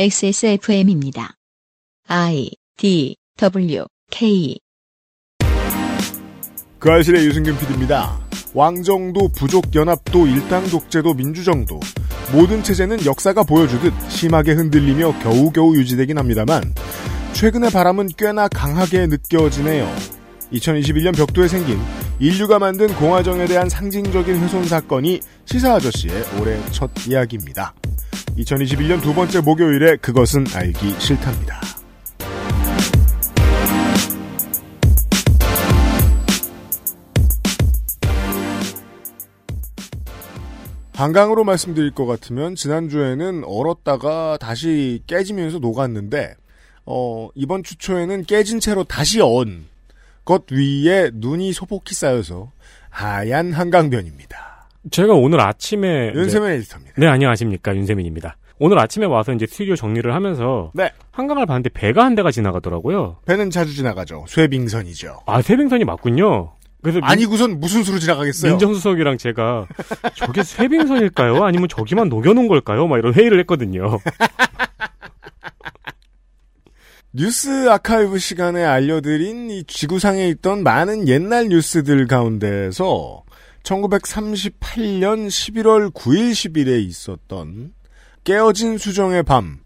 XSFM입니다. I D W K 그 알실의 유승균 PD입니다. 왕정도, 부족연합도, 일당독재도, 민주정도 모든 체제는 역사가 보여주듯 심하게 흔들리며 겨우겨우 유지되긴 합니다만 최근의 바람은 꽤나 강하게 느껴지네요. 2021년 벽두에 생긴 인류가 만든 공화정에 대한 상징적인 훼손 사건이 시사 아저씨의 올해 첫 이야기입니다. 2021년 두 번째 목요일에 그것은 알기 싫답니다. 한강으로 말씀드릴 것 같으면 지난주에는 얼었다가 다시 깨지면서 녹았는데 어, 이번 주 초에는 깨진 채로 다시 언 것 위에 눈이 소복히 쌓여서 하얀 한강변입니다. 제가 오늘 아침에 윤세민 에디터입니다. 네, 안녕하십니까 윤세민입니다. 오늘 아침에 와서 이제 스튜디오 정리를 하면서 네. 한강을 봤는데 배가 한 대가 지나가더라고요. 배는 자주 지나가죠. 쇠빙선이죠. 아 쇠빙선이 맞군요. 그래서 민- 아니고선 무슨 수로 지나가겠어요? 민정수석이랑 제가 저게 쇠빙선일까요? 아니면 저기만 녹여놓은 걸까요? 막 이런 회의를 했거든요. 뉴스 아카이브 시간에 알려드린 이 지구상에 있던 많은 옛날 뉴스들 가운데서 1938년 11월 9일 10일에 있었던 깨어진 수정의 밤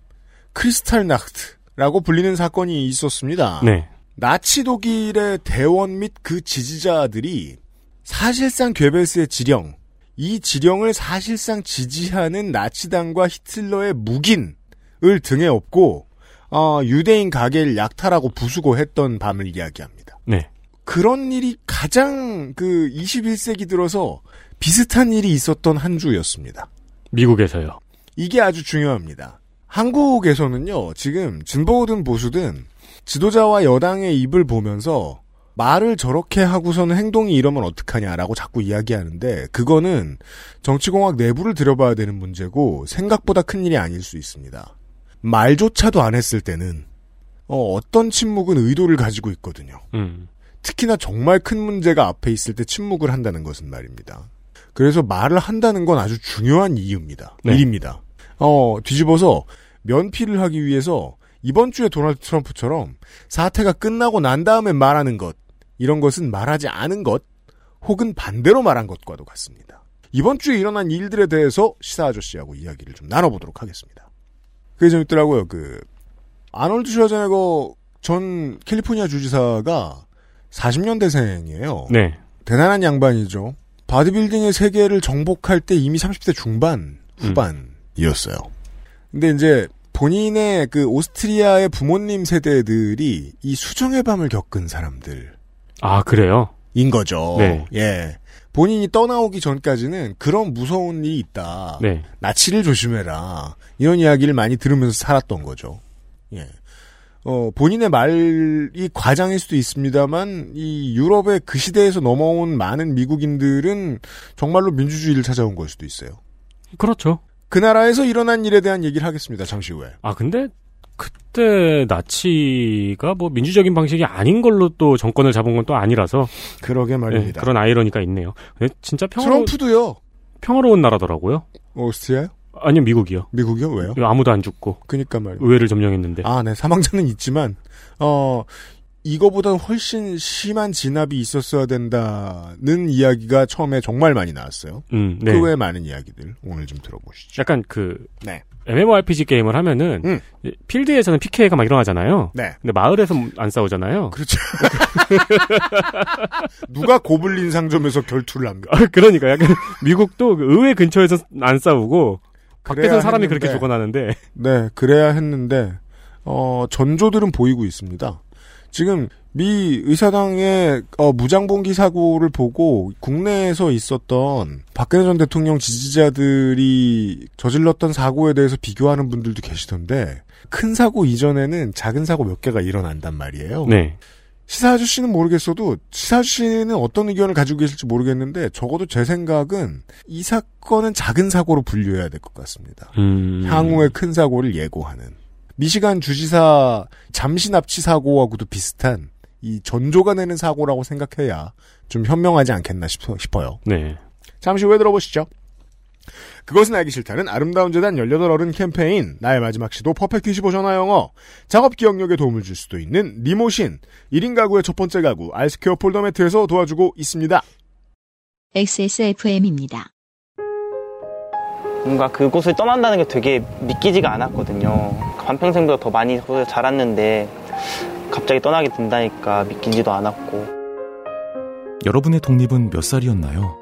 크리스탈나흐트라고 불리는 사건이 있었습니다. 네. 나치 독일의 대원 및 그 지지자들이 사실상 괴벨스의 지령, 이 지령을 사실상 지지하는 나치당과 히틀러의 묵인을 등에 업고 어, 유대인 가게를 약탈하고 부수고 했던 밤을 이야기합니다. 네. 그런 일이 가장 그 21세기 들어서 비슷한 일이 있었던 한 주였습니다. 미국에서요. 이게 아주 중요합니다. 한국에서는요, 지금 진보든 보수든 지도자와 여당의 입을 보면서 말을 저렇게 하고서는 행동이 이러면 어떡하냐라고 자꾸 이야기하는데 그거는 정치공학 내부를 들여봐야 되는 문제고 생각보다 큰 일이 아닐 수 있습니다. 말조차도 안 했을 때는 어, 어떤 침묵은 의도를 가지고 있거든요. 음. 특히나 정말 큰 문제가 앞에 있을 때 침묵을 한다는 것은 말입니다. 그래서 말을 한다는 건 아주 중요한 이유입니다. 네. 일입니다. 어, 뒤집어서 면피를 하기 위해서 이번 주에 도널드 트럼프처럼 사태가 끝나고 난 다음에 말하는 것, 이런 것은 말하지 않은 것, 혹은 반대로 말한 것과도 같습니다. 이번 주에 일어난 일들에 대해서 시사 아저씨하고 이야기를 좀 나눠보도록 하겠습니다. 그게 재밌더라고요. 그, 아놀드 슈와제네거 전 캘리포니아 주지사가 40년대생이에요. 네. 대단한 양반이죠. 바디빌딩의 세계를 정복할 때 이미 30대 중반, 후반이었어요. 근데 이제 본인의 그 오스트리아의 부모님 세대들이 이 수정의 밤을 겪은 사람들인 아 그래요? 거죠. 네. 예. 본인이 떠나오기 전까지는 그런 무서운 일이 있다. 네. 나치를 조심해라. 이런 이야기를 많이 들으면서 살았던 거죠. 예. 어, 본인의 말이 과장일 수도 있습니다만, 이 유럽의 그 시대에서 넘어온 많은 미국인들은 정말로 민주주의를 찾아온 걸 수도 있어요. 그렇죠. 그 나라에서 일어난 일에 대한 얘기를 하겠습니다. 잠시 후에. 아 근데 그때 나치가 뭐 민주적인 방식이 아닌 걸로 또 정권을 잡은 건 또 아니라서 그러게 네, 말입니다. 그런 아이러니가 있네요. 근데 진짜 평화로, 트럼프도요. 평화로운 나라더라고요. 오스트리아요? 아니요 미국이요. 미국이요? 왜요? 아무도 안 죽고 그니까 말이에요. 의회를 점령했는데. 아, 네. 사망자는 있지만, 어, 이거보다 훨씬 심한 진압이 있었어야 된다는 이야기가 처음에 정말 많이 나왔어요. 음, 네. 그 외에 많은 이야기들 오늘 좀 들어보시죠. 약간 그 네. MMORPG 게임을 하면은 음. 필드에서는 PK가 막 일어나잖아요. 네. 근데 마을에서 안 싸우잖아요. 그렇죠. 누가 고블린 상점에서 결투를 합니까? 아, 그러니까 약간 미국도 그 의회 근처에서 안 싸우고 밖에서 사람이 했는데, 그렇게 죽어나는데 네, 그래야 했는데, 어, 전조들은 보이고 있습니다. 지금 미 의사당의 어, 무장봉기 사고를 보고 국내에서 있었던 박근혜 전 대통령 지지자들이 저질렀던 사고에 대해서 비교하는 분들도 계시던데 큰 사고 이전에는 작은 사고 몇 개가 일어난단 말이에요. 네. 시사 아저씨는 모르겠어도 시사 아저씨는 어떤 의견을 가지고 계실지 모르겠는데 적어도 제 생각은 이 사건은 작은 사고로 분류해야 될 것 같습니다. 음. 향후의 큰 사고를 예고하는 미시간 주지사 잠시 납치 사고하고도 비슷한 이 전조가 내는 사고라고 생각해야 좀 현명하지 않겠나 싶어, 싶어요. 네. 잠시 후에 들어보시죠. 그것은 알기 싫다는 아름다운 재단 18어른 캠페인, 나의 마지막 시도 퍼펙트 25 전화 영어, 작업 기억력에 도움을 줄 수도 있는 리모신, 1인 가구의 첫 번째 가구, 알스케어 폴더 매트에서 도와주고 있습니다. XSFM입니다. 뭔가 그곳을 떠난다는 게 되게 믿기지가 않았거든요. 반평생보다 더 많이 자랐는데 갑자기 떠나게 된다니까 믿기지도 않았고 여러분의 독립은 몇 살이었나요?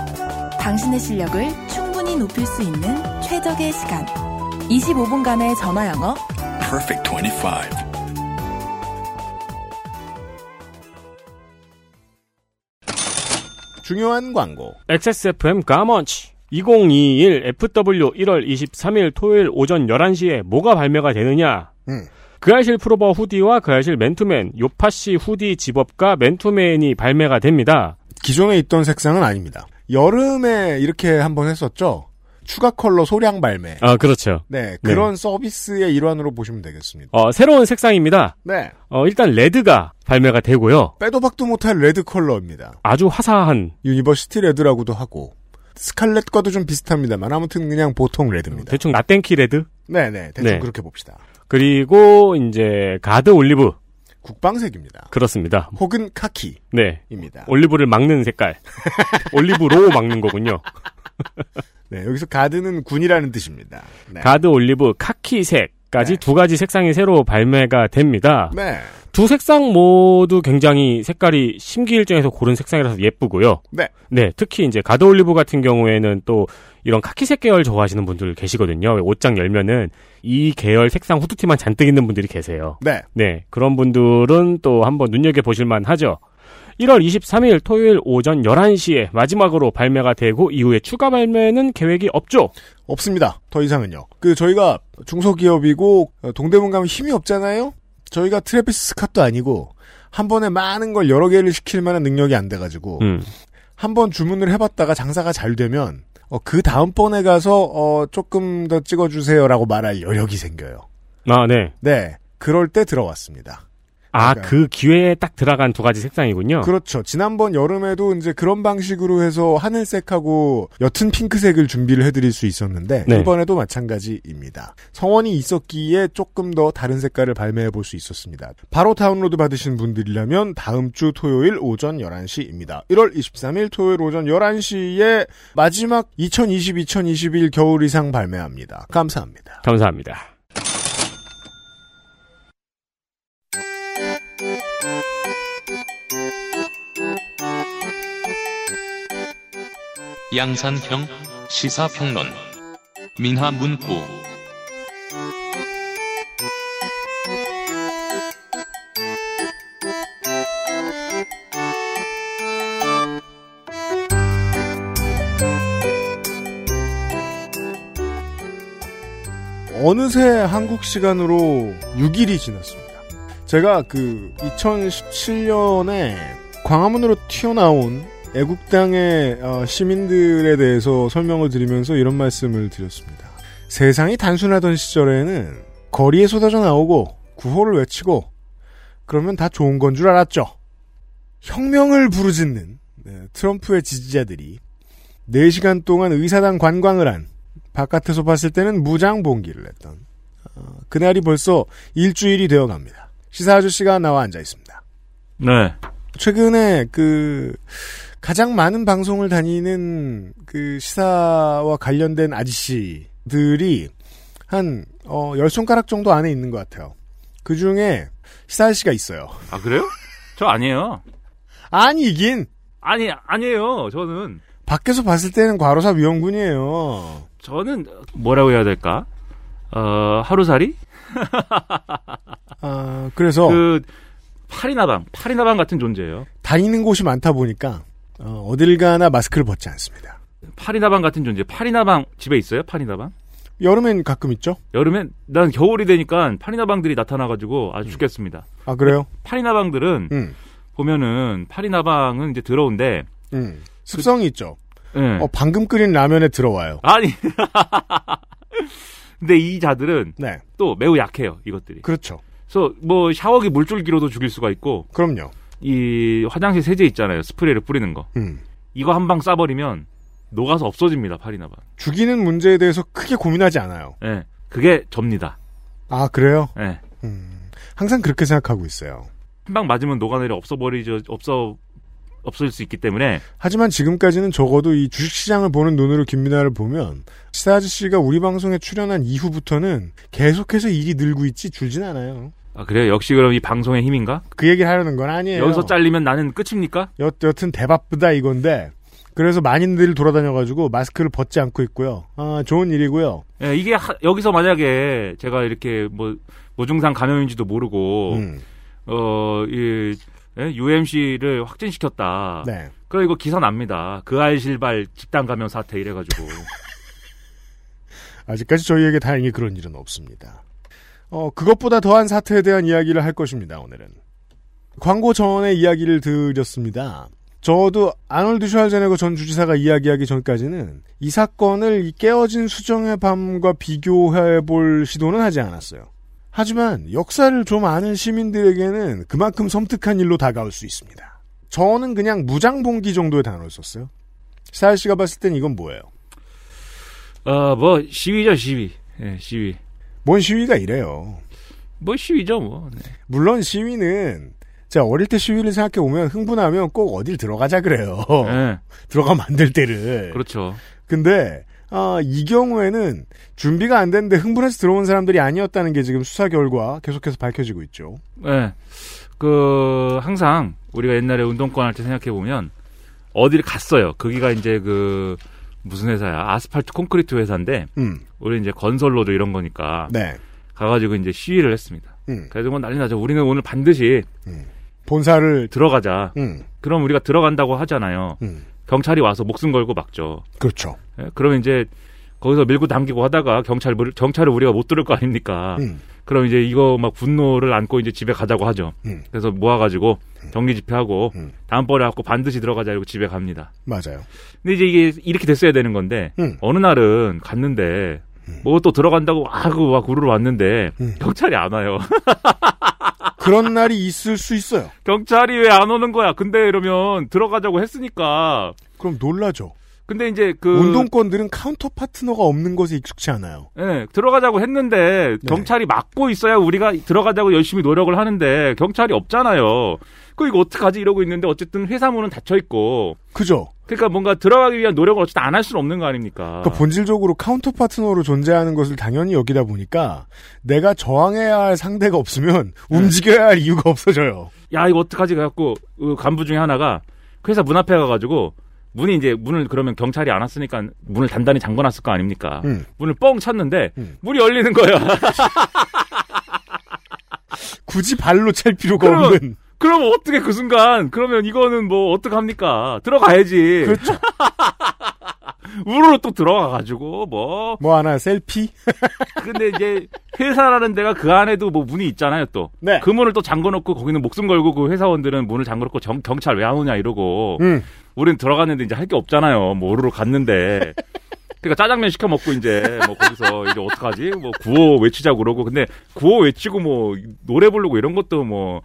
당신의 실력을 충분히 높일 수 있는 최적의 시간. 25분간의 전화 영어. Perfect 25. 중요한 광고. XSFM garments 2021 FW 1월 23일 토요일 오전 11시에 뭐가 발매가 되느냐? 음. 그알싫 pullover hoodie와 그알싫 맨투맨, 요파시 hoodie zip-up과 맨투맨이 발매가 됩니다. 기존에 있던 색상은 아닙니다. 여름에 이렇게 한번 했었죠. 추가 컬러 소량 발매. 아, 그렇죠. 네, 그런 서비스의 일환으로 보시면 되겠습니다. 어, 새로운 색상입니다. 네, 어, 일단 red가 발매가 되고요. 빼도 박도 못할 red 컬러입니다. 아주 화사한 university red라고도 하고 스칼렛과도 좀 비슷합니다만 아무튼 그냥 보통 red입니다. 대충 라땡키 red 네네, 대충 네. 그렇게 봅시다. 그리고 이제 guard olive 국방색입니다. 그렇습니다. 혹은 카키입니다. 네. 올리브를 막는 색깔. 올리브로 막는 거군요. 네, 여기서 guard는 군이라는 뜻입니다. 네. guard olive 카키색까지 네. 두 가지 색상이 새로 발매가 됩니다. 네, 두 색상 모두 굉장히 색깔이 심기일전에서 고른 색상이라서 예쁘고요. 네. 네, 특히 이제 가드 올리브 같은 경우에는 또 이런 카키색 계열 좋아하시는 분들 계시거든요. 옷장 열면은 이 계열 색상 후드티만 잔뜩 있는 분들이 계세요. 네, 네, 그런 분들은 또 한번 눈여겨 보실만 하죠. 1월 23일 토요일 오전 11시에 마지막으로 발매가 되고 이후에 추가 발매는 계획이 없죠. 없습니다. 더 이상은요. 그 저희가 중소기업이고 어, 동대문 가면 힘이 없잖아요. 저희가 트래비스 스캇도 아니고 한 번에 많은 걸 여러 개를 시킬 만한 능력이 안 돼가지고 음. 한번 주문을 해봤다가 장사가 잘 되면 어, 그 다음번에 가서 어, 조금 더 찍어주세요라고 말할 여력이 생겨요. 아, 네. 네, 그럴 때 들어왔습니다. 아, 그러니까요. 그 기회에 딱 들어간 두 가지 색상이군요. 그렇죠. 지난번 여름에도 이제 그런 방식으로 해서 하늘색하고 옅은 핑크색을 준비를 해드릴 수 있었는데 네. 이번에도 마찬가지입니다. 성원이 있었기에 조금 더 다른 색깔을 발매해 볼 수 있었습니다. 바로 다운로드 받으신 분들이라면 다음 주 토요일 오전 11시입니다. 1월 23일 토요일 오전 11시에 마지막 2020-2021 겨울 이상 발매합니다. 감사합니다. 감사합니다. 양산형 시사평론 민하문구 어느새 한국 시간으로 6일이 지났습니다. 제가 그 2017년에 광화문으로 튀어나온 애국당의 어, 시민들에 대해서 설명을 드리면서 이런 말씀을 드렸습니다. 세상이 단순하던 시절에는 거리에 쏟아져 나오고 구호를 외치고 그러면 다 좋은 건 줄 알았죠. 혁명을 부르짖는 네, 트럼프의 지지자들이 4시간 동안 의사당 관광을 한 바깥에서 봤을 때는 무장 봉기를 했던 어, 그날이 벌써 일주일이 되어 갑니다. 시사 아저씨가 나와 앉아 있습니다. 네. 최근에 그 가장 많은 방송을 다니는 그 시사와 관련된 아저씨들이 한 어, 열 손가락 정도 안에 있는 것 같아요. 그 중에 시사 아저씨가 있어요. 아, 그래요? 저 아니에요. 아니긴 아니, 아니에요. 저는. 밖에서 봤을 때는 과로사 위험군이에요. 저는 뭐라고 해야 될까? 어, 하루살이? 아 그래서 그, 파리나방, 파리나방 같은 존재예요. 다니는 곳이 많다 보니까 어, 어딜 가나 마스크를 벗지 않습니다. 파리나방 같은 존재. 파리나방 집에 있어요? 파리나방? 여름엔 가끔 있죠? 여름엔 난 겨울이 되니까 파리나방들이 나타나가지고 아주 죽겠습니다. 아, 그래요? 파리나방들은 음, 보면은 파리나방은 이제 들어온데 음. 습성이 있죠. 예. 어, 방금 끓인 라면에 들어와요. 아니 근데 이 자들은 네. 또 매우 약해요 이것들이. 그렇죠. 그래서 뭐 샤워기 물줄기로도 죽일 수가 있고 그럼요. 이 화장실 세제 있잖아요 스프레이를 뿌리는 거 음. 이거 한방 쏴버리면 녹아서 없어집니다 파리나방. 죽이는 문제에 대해서 크게 고민하지 않아요. 예. 그게 접니다. 아, 그래요? 예. 음. 항상 그렇게 생각하고 있어요. 한 방 맞으면 녹아내려 없어버리죠 없어 없어질 수 있기 때문에 하지만 지금까지는 적어도 이 주식시장을 보는 눈으로 김민아를 보면 시사 아저씨가 우리 방송에 출연한 이후부터는 계속해서 일이 늘고 있지 줄진 않아요. 아 그래요 역시 그럼 이 방송의 힘인가? 그 얘기를 하려는 건 아니에요. 여기서 잘리면 나는 끝입니까? 여, 여튼 대바쁘다 이건데 그래서 많이들 돌아다녀가지고 마스크를 벗지 않고 있고요. 아 좋은 일이고요. 예, 이게 하- 여기서 만약에 제가 이렇게 뭐 무증상 감염인지도 모르고 음, 어이 UMC를 확진시켰다. 네. 그럼 이거 기사 납니다. 그 알실발 집단 감염 사태 이래가지고 아직까지 저희에게 다행히 그런 일은 없습니다. 어, 그것보다 더한 사태에 대한 이야기를 할 것입니다, 오늘은. 광고 전에 이야기를 드렸습니다. 저도 아놀드 슈왈제네거 전 주지사가 이야기하기 전까지는 이 사건을 이 깨어진 수정의 밤과 비교해 볼 시도는 하지 않았어요. 하지만 역사를 좀 아는 시민들에게는 그만큼 섬뜩한 일로 다가올 수 있습니다. 저는 그냥 무장봉기 정도의 단어를 썼어요. 사일 씨가 봤을 땐 이건 뭐예요? 어 뭐 시위죠 시위. 예, 시위. 뭔 시위가 이래요. 뭐 시위죠 뭐. 네. 물론 시위는 제가 어릴 때 시위를 생각해 보면 흥분하면 꼭 어딜 들어가자 그래요. 예, 들어가면 안 될 때를. 그렇죠. 근데 아, 이 경우에는 준비가 안 됐는데 흥분해서 들어온 사람들이 아니었다는 게 지금 수사 결과 계속해서 밝혀지고 있죠. 예. 그 항상 우리가 옛날에 운동권 할 때 생각해 보면 어디를 갔어요. 거기가 이제 그 무슨 회사야? 아스팔트 콘크리트 회사인데 음, 우리 이제 건설로도 이런 거니까 네. 가가지고 이제 시위를 했습니다. 음, 그래서 뭐 난리 나죠. 우리는 오늘 반드시 본사를 들어가자. 음, 그럼 우리가 들어간다고 하잖아요. 음, 경찰이 와서 목숨 걸고 막죠. 그렇죠. 예, 그러면 이제 거기서 밀고 당기고 하다가 경찰 경찰을 우리가 못 들을 거 아닙니까? 음, 그럼 이제 이거 막 분노를 안고 이제 집에 가자고 하죠. 음. 그래서 모아가지고 정기 집회하고 음. 다음번에 갖고 반드시 들어가자 이러고 집에 갑니다. 맞아요. 근데 이제 이게 이렇게 됐어야 되는 건데 음. 어느 날은 갔는데 뭐 또 들어간다고 아그 막 구르러 왔는데 음. 경찰이 안 와요. 그런 날이 있을 수 있어요. 경찰이 왜 안 오는 거야? 근데 이러면 들어가자고 했으니까. 그럼 놀라죠. 근데 이제 그 운동권들은 counter partner가 없는 것에 익숙치 않아요. 예, 들어가자고 했는데 네. 경찰이 막고 있어야 우리가 들어가자고 열심히 노력을 하는데 경찰이 없잖아요. 그 이거 어떡하지 이러고 있는데 어쨌든 회사 문은 닫혀 있고 그죠? 그러니까 뭔가 들어가기 위한 노력을 어쨌든 안 할 수는 없는 거 아닙니까? 그러니까 본질적으로 counter partner로 존재하는 것을 당연히 여기다 보니까 내가 저항해야 할 상대가 없으면 움직여야 할 이유가 없어져요. 야 이거 어떡하지 그래갖고 그 간부 중에 하나가 그 회사 문 앞에 가가지고 문이 이제 문을 그러면 경찰이 안 왔으니까 문을 단단히 잠궈놨을 거 아닙니까? 음. 문을 뻥 찼는데 음. 문이 열리는 거야. 굳이 발로 찰 필요가 그럼- 없는. 그럼 어떻게 그 순간 그러면 이거는 뭐 어떡합니까? 들어가야지. 그렇죠. 우르르 또 들어가가지고 뭐 뭐 하나 셀피? 근데 이제 회사라는 데가 그 안에도 뭐 문이 있잖아요 또. 네. 그 문을 또 잠궈놓고 거기는 목숨 걸고 그 회사원들은 문을 잠궈놓고 정- 경찰 왜 안 오냐 이러고 음. 우린 들어갔는데 이제 할 게 없잖아요. 뭐 오르르 갔는데. 그러니까 짜장면 시켜 먹고 이제 뭐 거기서 이제 어떡하지? 뭐 구호 외치자고 그러고 근데 구호 외치고 뭐 노래 부르고 이런 것도 뭐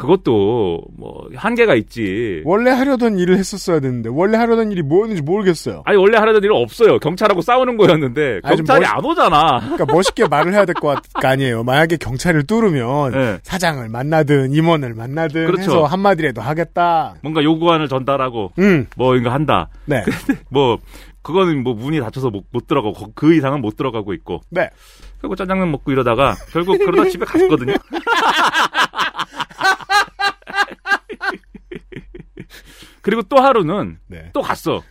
그것도 뭐 한계가 있지. 원래 하려던 일을 했었어야 되는데 원래 하려던 일이 뭐였는지 모르겠어요. 아니 원래 하려던 일은 없어요. 경찰하고 싸우는 거였는데 경찰이 멋- 안 오잖아. 그러니까 멋있게 말을 해야 될거 아니에요. 만약에 경찰을 뚫으면 네. 사장을 만나든 임원을 만나든 그렇죠. 해서 한마디라도 하겠다. 뭔가 요구안을 전달하고 음, 뭐 이거 한다. 네, 뭐 그거는 뭐 문이 닫혀서 못, 못 들어가고 거- 그 이상은 못 들어가고 있고. 네. 그리고 짜장면 먹고 이러다가 결국 그러다 집에 갔거든요. 그리고 또 하루는 네. 또 갔어.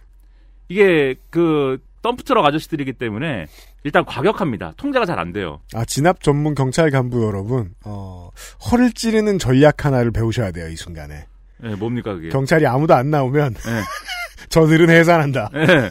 이게 그 덤프트럭 아저씨들이기 때문에 일단 과격합니다. 통제가 잘 안 돼요. 아 진압 전문 경찰 간부 여러분, 어, 허를 찌르는 전략 하나를 배우셔야 돼요 이 순간에. 예, 뭡니까 그게? 경찰이 아무도 안 나오면 예. 저들은 해산한다. 예.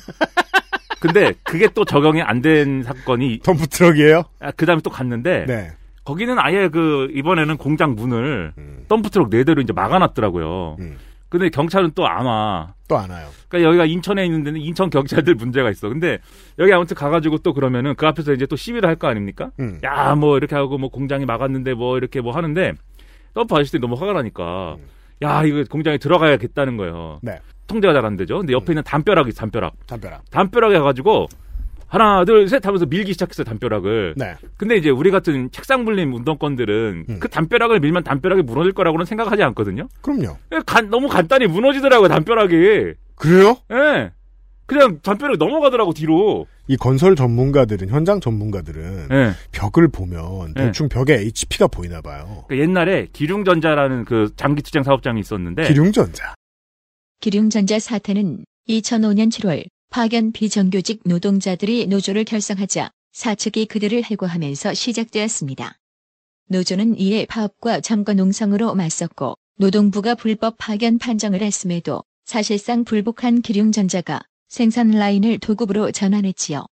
근데 그게 또 적용이 안 된 사건이 덤프트럭이에요? 아, 그다음에 또 갔는데 네. 거기는 아예 그 이번에는 공장 문을 음. 덤프트럭 네 대로 이제 막아놨더라고요. 음. 근데 경찰은 또 안 와. 또 안 와요. 그러니까 여기가 인천에 있는 데는 인천 경찰들 문제가 있어. 근데 여기 아무튼 가가지고 또 그러면은 그 앞에서 이제 또 시위를 할 거 아닙니까? 음. 야, 뭐 이렇게 하고 뭐 공장이 막았는데 뭐 이렇게 뭐 하는데 덤프 아저씨들이 너무 화가 나니까 야, 이거 공장에 들어가야겠다는 거예요. 네. 통제가 잘 안 되죠. 근데 옆에 있는 담벼락이 담벼락. 담벼락. 담벼락에 가가지고 하나, 둘, 셋 하면서 밀기 시작했어요, 담벼락을. 네. 근데 이제 우리 같은 책상 불림 운동권들은 음. 그 담벼락을 밀면 담벼락이 무너질 거라고는 생각하지 않거든요. 그럼요. 간- 너무 간단히 무너지더라고요, 담벼락이. 그래요? 예. 그냥 담벼락이 넘어가더라고, 뒤로. 이 건설 전문가들은 현장 전문가들은 예. 벽을 보면 네. 대충 벽에 HP가 보이나 봐요. 그 옛날에 기룡전자라는 그 장기투쟁 사업장이 있었는데. 기룡전자. 기룡전자 사태는 2005년 7월 파견 비정규직 노동자들이 노조를 결성하자 사측이 그들을 해고하면서 시작되었습니다. 노조는 이에 파업과 점거 농성으로 맞섰고 노동부가 불법 파견 판정을 했음에도 사실상 불복한 기룡전자가 생산 라인을 도급으로 전환했지요.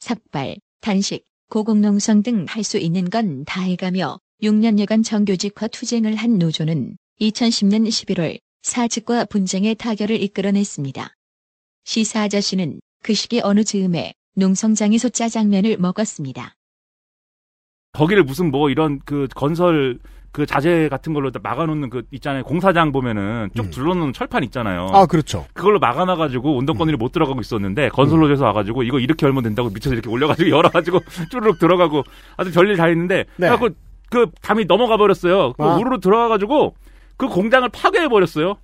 삭발, 단식, 고공농성 등 할 수 있는 건 다 해가며 6년여간 정규직화 투쟁을 한 노조는 2010년 11월 사측과 분쟁의 타결을 이끌어냈습니다. 시사 아저씨는 그 시기 어느 즈음에 농성장에서 짜장면을 먹었습니다. 거기를 무슨 뭐 이런 그 건설 그 자재 같은 걸로 다 막아놓는 그 있잖아요. 공사장 보면은 쭉 음. 둘러놓는 철판 있잖아요. 아, 그렇죠. 그걸로 막아놔가지고 운동권들이 못 들어가고 있었는데 건설로에서 와가지고 이거 이렇게 열면 된다고 밑에서 이렇게 올려가지고 열어가지고 쭈르륵 들어가고 아주 별일 다 했는데 네. 그래갖고 그 담이 넘어가 버렸어요. 그 아. 우르르 들어가가지고 그 공장을 파괴해 버렸어요.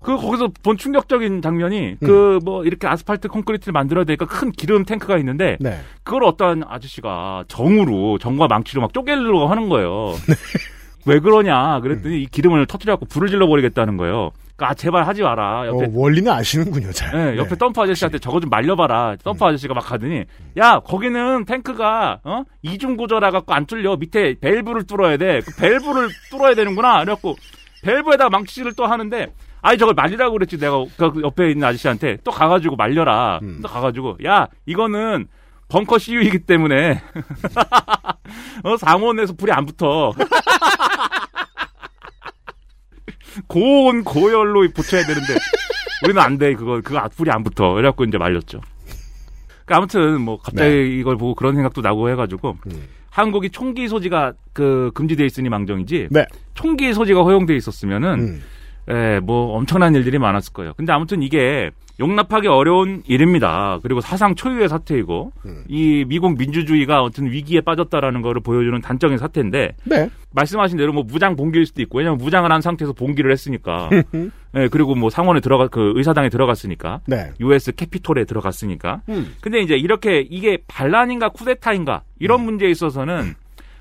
그 거기서 본 충격적인 장면이 그뭐 이렇게 아스팔트 콘크리트를 만들어야 되니까 큰 기름 탱크가 있는데 네. 그걸 어떤 아저씨가 정으로 정과 망치로 막 쪼개려고 하는 거예요. 왜 그러냐 그랬더니 이 기름을 터뜨려갖고 불을 질러버리겠다는 거예요. 그러니까 아, 제발 하지 마라. 옆에 어, 원리는 아시는군요, 잘. 예, 옆에 덤프 아저씨한테 저거 좀 말려봐라. 덤프 아저씨가 막 하더니, 야, 거기는 탱크가, 어? 이중 구조라 갖고 안 뚫려. 밑에 밸브를 뚫어야 돼. 그 밸브를 뚫어야 되는구나. 그래갖고, 밸브에다가 망치질을 또 하는데, 아니, 저걸 말리라고 그랬지. 내가 그 옆에 있는 아저씨한테 또 가가지고 말려라. 음. 또 가가지고, 야, 이거는 벙커 CU이기 때문에, 어, 상온에서 불이 안 붙어. 고온 고열로 붙여야 되는데 우리는 안 돼. 그거 그거 불이 안 붙어. 그래갖고 이제 말렸죠. 그러니까 아무튼 뭐 갑자기 이걸 보고 그런 생각도 나고 해가지고 음. 한국이 총기 소지가 그 금지돼 있으니 망정이지. 네. 총기 소지가 허용돼 있었으면은 음. 예, 뭐 엄청난 일들이 많았을 거예요. 근데 아무튼 이게 용납하기 어려운 일입니다. 그리고 사상 초유의 사태이고 음. 이 미국 민주주의가 어떤 위기에 빠졌다라는 거를 보여주는 단적인 사태인데 네. 말씀하신 대로 뭐 무장 봉기일 수도 있고 왜냐면 무장을 한 상태에서 봉기를 했으니까 예, 그리고 뭐 상원에 들어가 그 의사당에 들어갔으니까 네. US 캐피톨에 들어갔으니까 음. 근데 이제 이렇게 이게 반란인가 쿠데타인가 이런 문제에 있어서는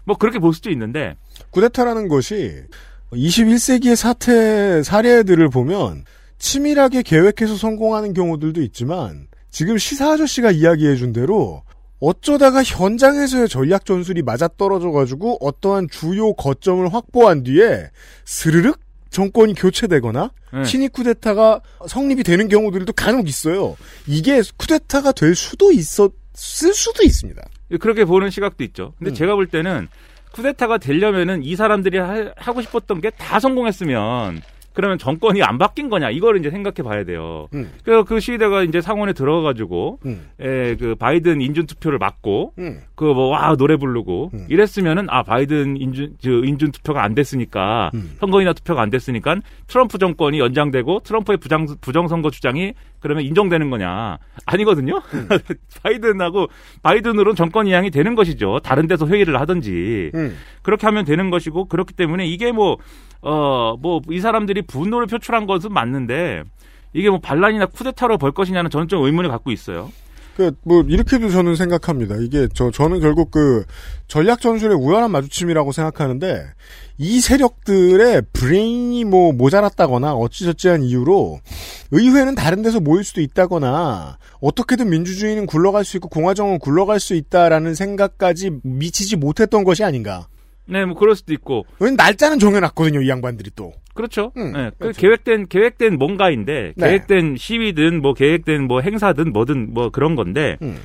뭐 그렇게 볼 수도 있는데 쿠데타라는 것이 21세기의 사태 사례들을 보면 치밀하게 계획해서 성공하는 경우들도 있지만 지금 시사 아저씨가 이야기해준 대로 어쩌다가 현장에서의 전략 전술이 맞아떨어져가지고 어떠한 주요 거점을 확보한 뒤에 스르륵 정권이 교체되거나 네. 친위 쿠데타가 성립이 되는 경우들도 간혹 있어요. 이게 쿠데타가 될 수도 있었을 수도 있습니다. 그렇게 보는 시각도 있죠. 근데 음. 제가 볼 때는 쿠데타가 되려면은 이 사람들이 하, 하고 싶었던 게 다 성공했으면 그러면 정권이 안 바뀐 거냐 이걸 이제 생각해 봐야 돼요. 음. 그래서 그 시대가 이제 상원에 들어가가지고 음. 에, 그 바이든 인준 투표를 막고 음. 그뭐 와 노래 부르고 음. 이랬으면은 아 바이든 인준 저 인준 투표가 안 됐으니까 음. 선거인단 투표가 안 됐으니까 트럼프 정권이 연장되고 트럼프의 부장 부정 선거 주장이 그러면 인정되는 거냐 아니거든요. 음. 바이든하고 바이든으로는 정권 이양이 되는 것이죠. 다른 데서 회의를 하든지 음. 그렇게 하면 되는 것이고 그렇기 때문에 이게 뭐 어 뭐 이 사람들이 분노를 표출한 것은 맞는데 이게 뭐 반란이나 쿠데타로 벌 것이냐는 저는 좀 의문을 갖고 있어요. 그, 뭐, 이렇게도 저는 생각합니다. 이게, 저, 저는 결국 그, 전략 전술의 우연한 마주침이라고 생각하는데, 이 세력들의 브레인이 뭐, 모자랐다거나, 어찌저찌한 이유로, 의회는 다른 데서 모일 수도 있다거나, 어떻게든 민주주의는 굴러갈 수 있고, 공화정은 굴러갈 수 있다라는 생각까지 미치지 못했던 것이 아닌가. 네, 뭐 그럴 수도 있고 왜냐면 날짜는 정해놨거든요, 이 양반들이 또. 그렇죠. 음, 예, 그 그렇죠. 계획된 계획된 뭔가인데 네. 계획된 시위든 뭐 계획된 뭐 행사든 뭐든 뭐 그런 건데 음.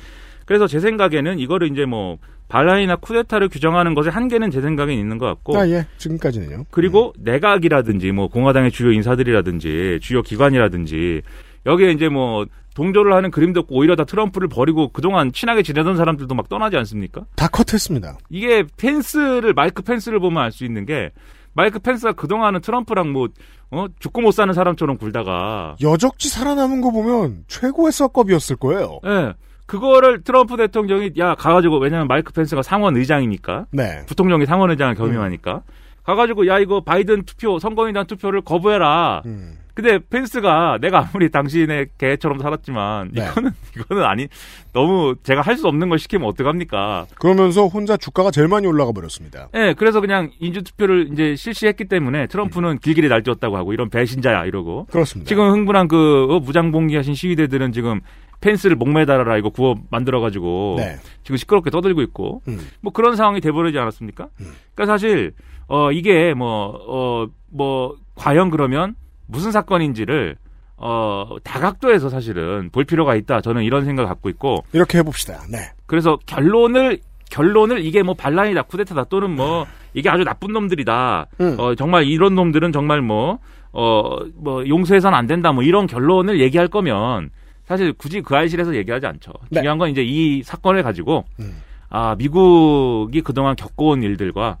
그래서 제 생각에는 이거를 이제 뭐 반란이나 쿠데타를 규정하는 것의 한계는 제 생각엔 있는 것 같고 아, 예. 지금까지는요. 그리고 내각이라든지 뭐 공화당의 주요 인사들이라든지 주요 기관이라든지 여기에 이제 뭐 동조를 하는 그림도 없고 오히려 다 트럼프를 버리고 그동안 친하게 지내던 사람들도 막 떠나지 않습니까? 다 컷했습니다. 이게 펜스를 마이크 펜스를 보면 알 수 있는 게 마이크 펜스가 그동안은 트럼프랑 뭐 어? 죽고 못 사는 사람처럼 굴다가 여적지 살아남은 거 보면 최고의 썩겁이었을 거예요. 예. 그거를 트럼프 대통령이 야 가가지고 왜냐면 마이크 펜스가 상원 의장이니까 네. 부통령이 상원 의장을 겸임하니까 가가지고 야 이거 바이든 투표 선거인단 투표를 거부해라. 음. 근데 펜스가 내가 아무리 당신의 개처럼 살았지만 네. 이거는 이거는 아니 너무 제가 할 수 없는 걸 시키면 어떡합니까? 그러면서 혼자 주가가 제일 많이 올라가 버렸습니다. 예, 그래서 그냥 인주 투표를 이제 실시했기 때문에 트럼프는 길길이 날뛰었다고 하고 이런 배신자야 이러고 그렇습니다. 지금 흥분한 그 어, 무장봉기하신 시위대들은 지금 펜스를 목매달아라 이거 구워 만들어 가지고 네. 지금 시끄럽게 떠들고 있고 음. 뭐 그런 상황이 돼버리지 않았습니까? 그러니까 사실 어 이게 뭐어뭐 과연 그러면 무슨 사건인지를 어 다각도에서 사실은 볼 필요가 있다. 저는 이런 생각 을 갖고 있고 이렇게 해봅시다. 네. 그래서 결론을 결론을 이게 뭐 반란이다 쿠데타다 또는 뭐 이게 아주 나쁜 놈들이다. 음. 어 정말 이런 놈들은 정말 뭐 어, 뭐, 용서해서는 안 된다, 뭐, 이런 결론을 얘기할 거면, 사실 굳이 그 알실에서 얘기하지 않죠. 네. 중요한 건 이제 이 사건을 가지고, 음. 아, 미국이 그동안 겪어온 일들과, 아,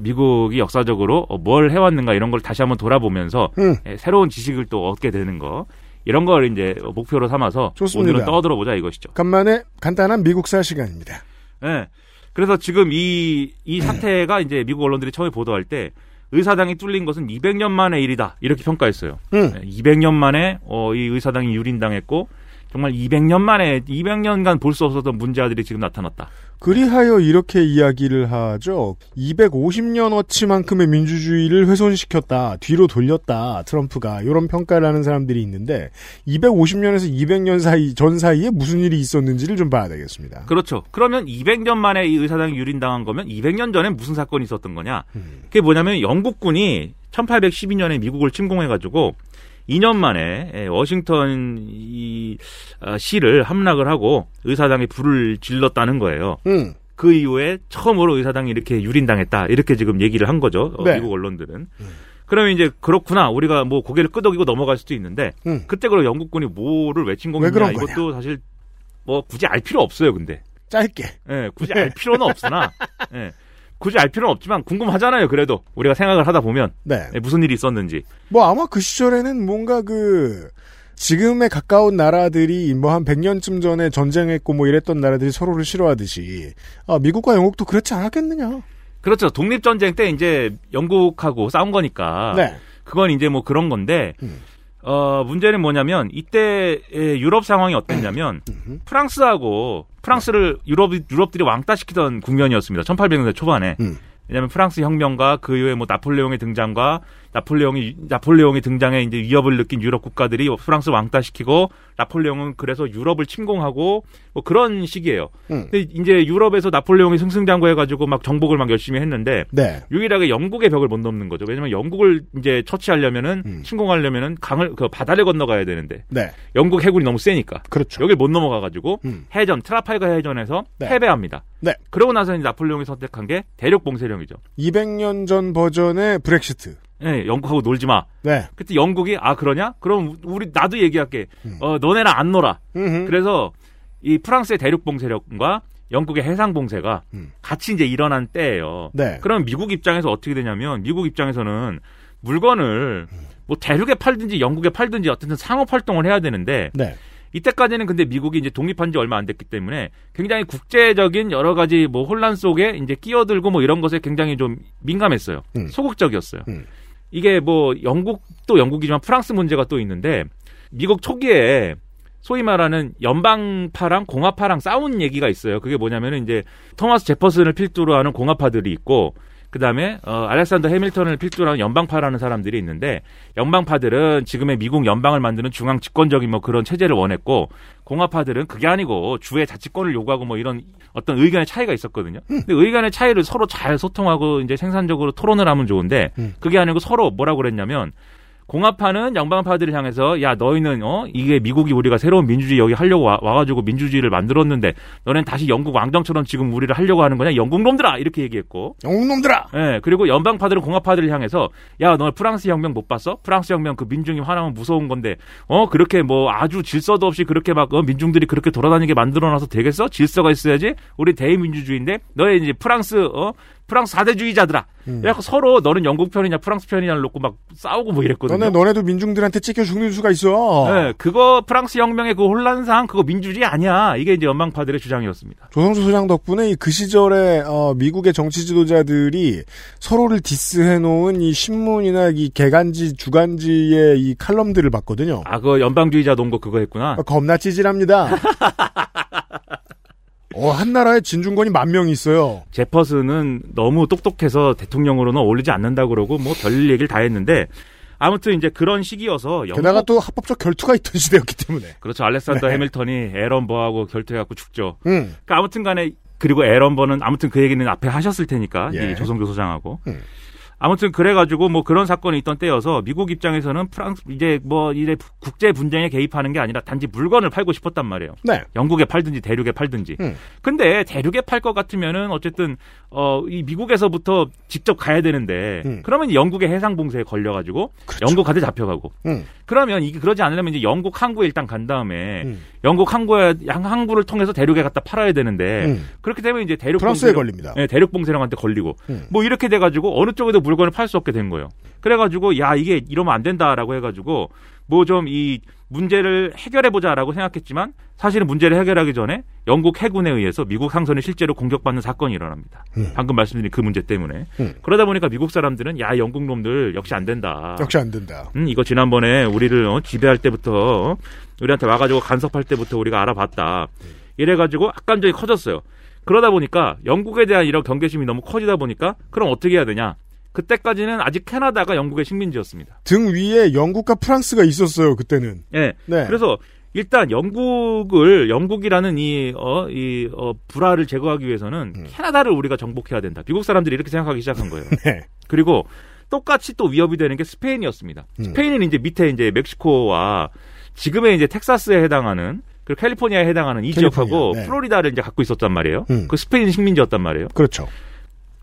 미국이 역사적으로 어, 뭘 해왔는가 이런 걸 다시 한번 돌아보면서, 음. 예, 새로운 지식을 또 얻게 되는 거, 이런 걸 이제 목표로 삼아서, 좋습니다. 오늘은 떠들어 보자 이것이죠. 간만에 간단한 미국사 시간입니다. 예. 그래서 지금 이, 이 사태가 이제 미국 언론들이 처음에 보도할 때 의사당이 뚫린 것은 200년 만의 일이다. 이렇게 평가했어요. 음. 예, 200년 만에 어, 이 의사당이 유린당했고 정말 200년 만에 200년간 볼 수 없었던 문제아들이 지금 나타났다. 그리하여 이렇게 이야기를 하죠. 250년어치만큼의 민주주의를 훼손시켰다, 뒤로 돌렸다, 트럼프가 이런 평가를 하는 사람들이 있는데 250년에서 200년 사이 전 사이에 무슨 일이 있었는지를 좀 봐야 되겠습니다. 그렇죠. 그러면 200년 만에 이 의사당이 유린당한 거면 200년 전에 무슨 사건이 있었던 거냐? 음. 그게 뭐냐면 영국군이 1812년에 미국을 침공해가지고 2년 만에 예, 워싱턴 이 아, 시를 함락을 하고 의사당에 불을 질렀다는 거예요. 음, 그 이후에 처음으로 의사당이 이렇게 유린당했다. 이렇게 지금 얘기를 한 거죠. 어, 네. 미국 언론들은. 그러면 이제 그렇구나. 우리가 뭐 고개를 끄덕이고 넘어갈 수도 있는데 음. 그때 그럼 영국군이 뭐를 침공했냐 그런 이것도 사실 뭐 굳이 알 필요 없어요. 근데 짧게. 예, 굳이 알 필요는 없으나 예, 굳이 알 필요는 없지만 궁금하잖아요. 그래도 우리가 생각을 하다 보면 네. 예, 무슨 일이 있었는지. 뭐 아마 그 시절에는 뭔가 그 지금에 가까운 나라들이 뭐 한 100년쯤 전에 전쟁했고 뭐 이랬던 나라들이 서로를 싫어하듯이 아, 미국과 영국도 그렇지 않았겠느냐. 그렇죠. 독립 전쟁 때 이제 영국하고 싸운 거니까 네. 그건 이제 뭐 그런 건데 음. 어 문제는 뭐냐면 이때 유럽 상황이 어땠냐면 프랑스하고 프랑스를 유럽 유럽들이 왕따시키던 국면이었습니다. 1800년대 초반에. 음. 왜냐하면 프랑스 혁명과 그 이후에 뭐 나폴레옹의 등장과 나폴레옹이 나폴레옹의 등장에 이제 위협을 느낀 유럽 국가들이 프랑스 왕따시키고 나폴레옹은 그래서 유럽을 침공하고 뭐 그런 시기예요. 음. 근데 이제 유럽에서 나폴레옹이 승승장구해가지고 막 정복을 막 열심히 했는데 네. 유일하게 영국의 벽을 못 넘는 거죠. 왜냐면 영국을 이제 처치하려면은 음. 침공하려면은 강을 그 바다를 건너가야 되는데 네. 영국 해군이 너무 세니까 그렇죠. 여길 못 넘어가가지고 음. 해전 트라팔가 해전에서 네. 패배합니다. 네. 그러고 나서 이제 나폴레옹이 선택한 게 대륙 봉쇄령이죠. 200년 전 버전의 브렉시트. 예, 영국하고 놀지 마. 네. 그때 영국이 아 그러냐? 그럼 우리 나도 얘기할게. 음. 어 너네랑 안 놀아. 음흠. 그래서 이 프랑스의 대륙 봉쇄령과 영국의 해상 봉쇄가 음. 같이 이제 일어난 때예요. 네. 그럼 미국 입장에서 어떻게 되냐면 미국 입장에서는 물건을 뭐 대륙에 팔든지 영국에 팔든지 어쨌든 상업 활동을 해야 되는데 네. 이때까지는 근데 미국이 이제 독립한 지 얼마 안 됐기 때문에 굉장히 국제적인 여러 가지 뭐 혼란 속에 이제 끼어들고 뭐 이런 것에 굉장히 좀 민감했어요. 음. 소극적이었어요. 음. 이게 뭐 영국도 영국이지만 프랑스 문제가 또 있는데 미국 초기에 소위 말하는 연방파랑 공화파랑 싸운 얘기가 있어요. 그게 뭐냐면은 이제 토마스 제퍼슨을 필두로 하는 공화파들이 있고 그다음에 어, 알렉산더 해밀턴을 필두로 한 연방파라는 사람들이 있는데 연방파들은 지금의 미국 연방을 만드는 중앙 집권적인 뭐 그런 체제를 원했고 공화파들은 그게 아니고 주의 자치권을 요구하고 뭐 이런 어떤 의견의 차이가 있었거든요. 근데 의견의 차이를 서로 잘 소통하고 이제 생산적으로 토론을 하면 좋은데 그게 아니고 서로 뭐라고 그랬냐면 공화파는 양방파들을 향해서 야 너희는 어? 이게 미국이 우리가 새로운 민주주의 여기 하려고 와, 와가지고 민주주의를 만들었는데 너넨 다시 영국 왕정처럼 지금 우리를 하려고 하는 거냐? 영국 놈들아! 이렇게 얘기했고. 영국 놈들아! 예 그리고 연방파들은 공화파들을 향해서 야 너 프랑스 혁명 못 봤어? 프랑스 혁명 그 민중이 화나면 무서운 건데 어? 그렇게 뭐 아주 질서도 없이 그렇게 막 어, 민중들이 그렇게 돌아다니게 만들어놔서 되겠어? 질서가 있어야지 우리 대의민주주의인데 너의 이제 프랑스 어 프랑스 사대주의자들아. 음. 그래갖고 서로 너는 영국 편이냐 프랑스 편이냐를 놓고 막 싸우고 뭐 이랬거든요. 너네 너네도 민중들한테 찍혀 죽는 수가 있어. 네, 그거 프랑스 혁명의 그 혼란상 그거 민주주의 아니야. 이게 이제 연방파들의 주장이었습니다. 조성수 소장 덕분에 이그 시절에 어, 미국의 정치 지도자들이 서로를 디스해 놓은 이 신문이나 이 개간지 주간지의 이 칼럼들을 봤거든요. 아, 그 연방주의자 논거 그거 했구나. 아, 겁나 찌질합니다. 어, 한 나라에 진중권이 만 명이 있어요. 제퍼슨은 너무 똑똑해서 대통령으로는 어울리지 않는다 그러고 뭐 별일 얘기를 다 했는데 아무튼 이제 그런 시기여서 영국... 게다가 또 합법적 결투가 있던 시대였기 때문에. 그렇죠. 알렉산더 네. 해밀턴이 에런 버하고 결투해갖고 죽죠. 음. 그러니까 아무튼 간에 그리고 에런 버는 아무튼 그 얘기는 앞에 하셨을 테니까 예. 이 조성조 소장하고 음. 아무튼 그래가지고 뭐 그런 사건이 있던 때여서 미국 입장에서는 프랑스 이제 뭐 이제 국제 분쟁에 개입하는 게 아니라 단지 물건을 팔고 싶었단 말이에요. 네. 영국에 팔든지 대륙에 팔든지. 음. 근데 대륙에 팔 것 같으면은 어쨌든 어 이 미국에서부터 직접 가야 되는데 음. 그러면 영국의 해상 봉쇄에 걸려가지고 영국 가대 잡혀가고. 음. 그러면 이게 그러지 않으려면 이제 영국 항구에 일단 간 다음에 음. 영국 항구에 양- 항구를 통해서 대륙에 갖다 팔아야 되는데 음. 그렇게 되면 이제 대륙 프랑스에 봉쇄령- 걸립니다. 네, 대륙 봉쇄령한테 걸리고 음. 뭐 이렇게 돼가지고 어느 쪽에도 물건을 팔 수 없게 된 거예요. 그래가지고 야 이게 이러면 안 된다라고 해가지고 뭐 좀 이 문제를 해결해 보자라고 생각했지만 사실은 문제를 해결하기 전에 영국 해군에 의해서 미국 상선이 실제로 공격받는 사건이 일어납니다. 음. 방금 말씀드린 그 문제 때문에 음. 그러다 보니까 미국 사람들은 야 영국 놈들 역시 안 된다. 역시 안 된다. 음, 이거 지난번에 우리를 어, 지배할 때부터 어, 우리한테 와가지고 간섭할 때부터 우리가 알아봤다. 이래가지고 악감정이 커졌어요. 그러다 보니까 영국에 대한 이런 경계심이 너무 커지다 보니까 그럼 어떻게 해야 되냐? 그때까지는 아직 캐나다가 영국의 식민지였습니다. 등 위에 영국과 프랑스가 있었어요, 그때는. 예. 네. 그래서 일단 영국을 영국이라는 이어이어 불화를 제거하기 위해서는 캐나다를 우리가 정복해야 된다. 미국 사람들이 이렇게 생각하기 시작한 거예요. 네. 그리고 똑같이 또 위협이 되는 게 스페인이었습니다. 음. 스페인은 이제 밑에 이제 멕시코와 지금의 이제 텍사스에 해당하는 그리고 캘리포니아에 해당하는 이 캘리포니아, 지역하고 네. 플로리다를 이제 갖고 있었단 말이에요. 음. 그 스페인 식민지였단 말이에요. 그렇죠.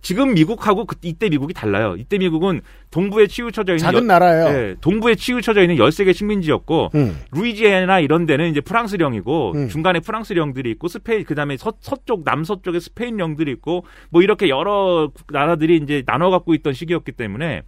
지금 미국하고 그, 이때 미국이 달라요. 이때 미국은 동부에 치우쳐져 있는 작은 여- 나라예요. 네, 동부에 치우쳐져 있는 13개 식민지였고 음. 루이지애나 이런 데는 이제 프랑스령이고 음. 중간에 프랑스령들이 있고 스페인 그다음에 서, 서쪽 남서쪽에 스페인령들이 있고 뭐 이렇게 여러 나라들이 이제 나눠 갖고 있던 시기였기 때문에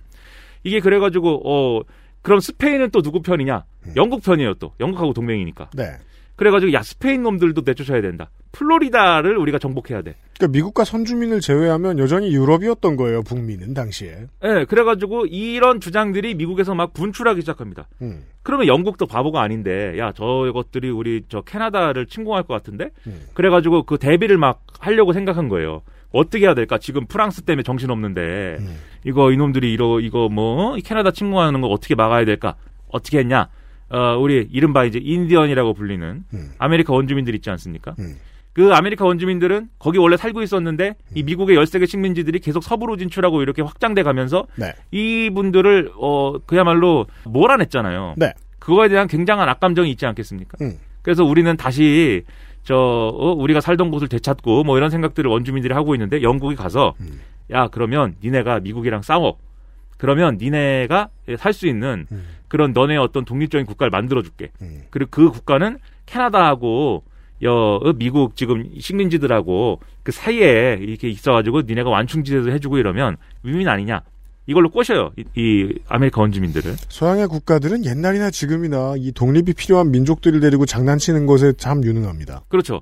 이게 그래 가지고 어 그럼 스페인은 또 누구 편이냐? 영국 편이에요 또. 영국하고 동맹이니까. 네. 그래 가지고 야 스페인 놈들도 내쫓아야 된다. 플로리다를 우리가 정복해야 돼. 그러니까 미국과 선주민을 제외하면 여전히 유럽이었던 거예요, 북미는 당시에. 예, 그래가지고 이런 주장들이 미국에서 막 분출하기 시작합니다. 음. 그러면 영국도 바보가 아닌데, 야, 저것들이 우리 저 캐나다를 침공할 것 같은데? 음. 그래가지고 그 대비를 막 하려고 생각한 거예요. 어떻게 해야 될까? 지금 프랑스 때문에 정신 없는데, 음. 이거 이놈들이 이러, 이거 뭐, 이 캐나다 침공하는 거 어떻게 막아야 될까? 어떻게 했냐? 어, 우리 이른바 이제 인디언이라고 불리는 음. 아메리카 원주민들 있지 않습니까? 음. 그 아메리카 원주민들은 거기 원래 살고 있었는데 이 미국의 13개 식민지들이 계속 서부로 진출하고 이렇게 확장돼 가면서 네. 이분들을 어 그야말로 몰아냈잖아요. 네. 그거에 대한 굉장한 악감정이 있지 않겠습니까? 음. 그래서 우리는 다시 저 어, 우리가 살던 곳을 되찾고 뭐 이런 생각들을 원주민들이 하고 있는데 영국이 가서 음. 야 그러면 니네가 미국이랑 싸워. 그러면 니네가 살 수 있는 음. 그런 너네 어떤 독립적인 국가를 만들어 줄게. 음. 그리고 그 국가는 캐나다하고 여 어, 미국 지금 식민지들하고 그 사이에 이렇게 있어가지고 니네가 완충지대도 해주고 이러면 윈윈 아니냐 이걸로 꼬셔요 이, 이 아메리카 원주민들을 서양의 국가들은 옛날이나 지금이나 이 독립이 필요한 민족들을 데리고 장난치는 것에 참 유능합니다. 그렇죠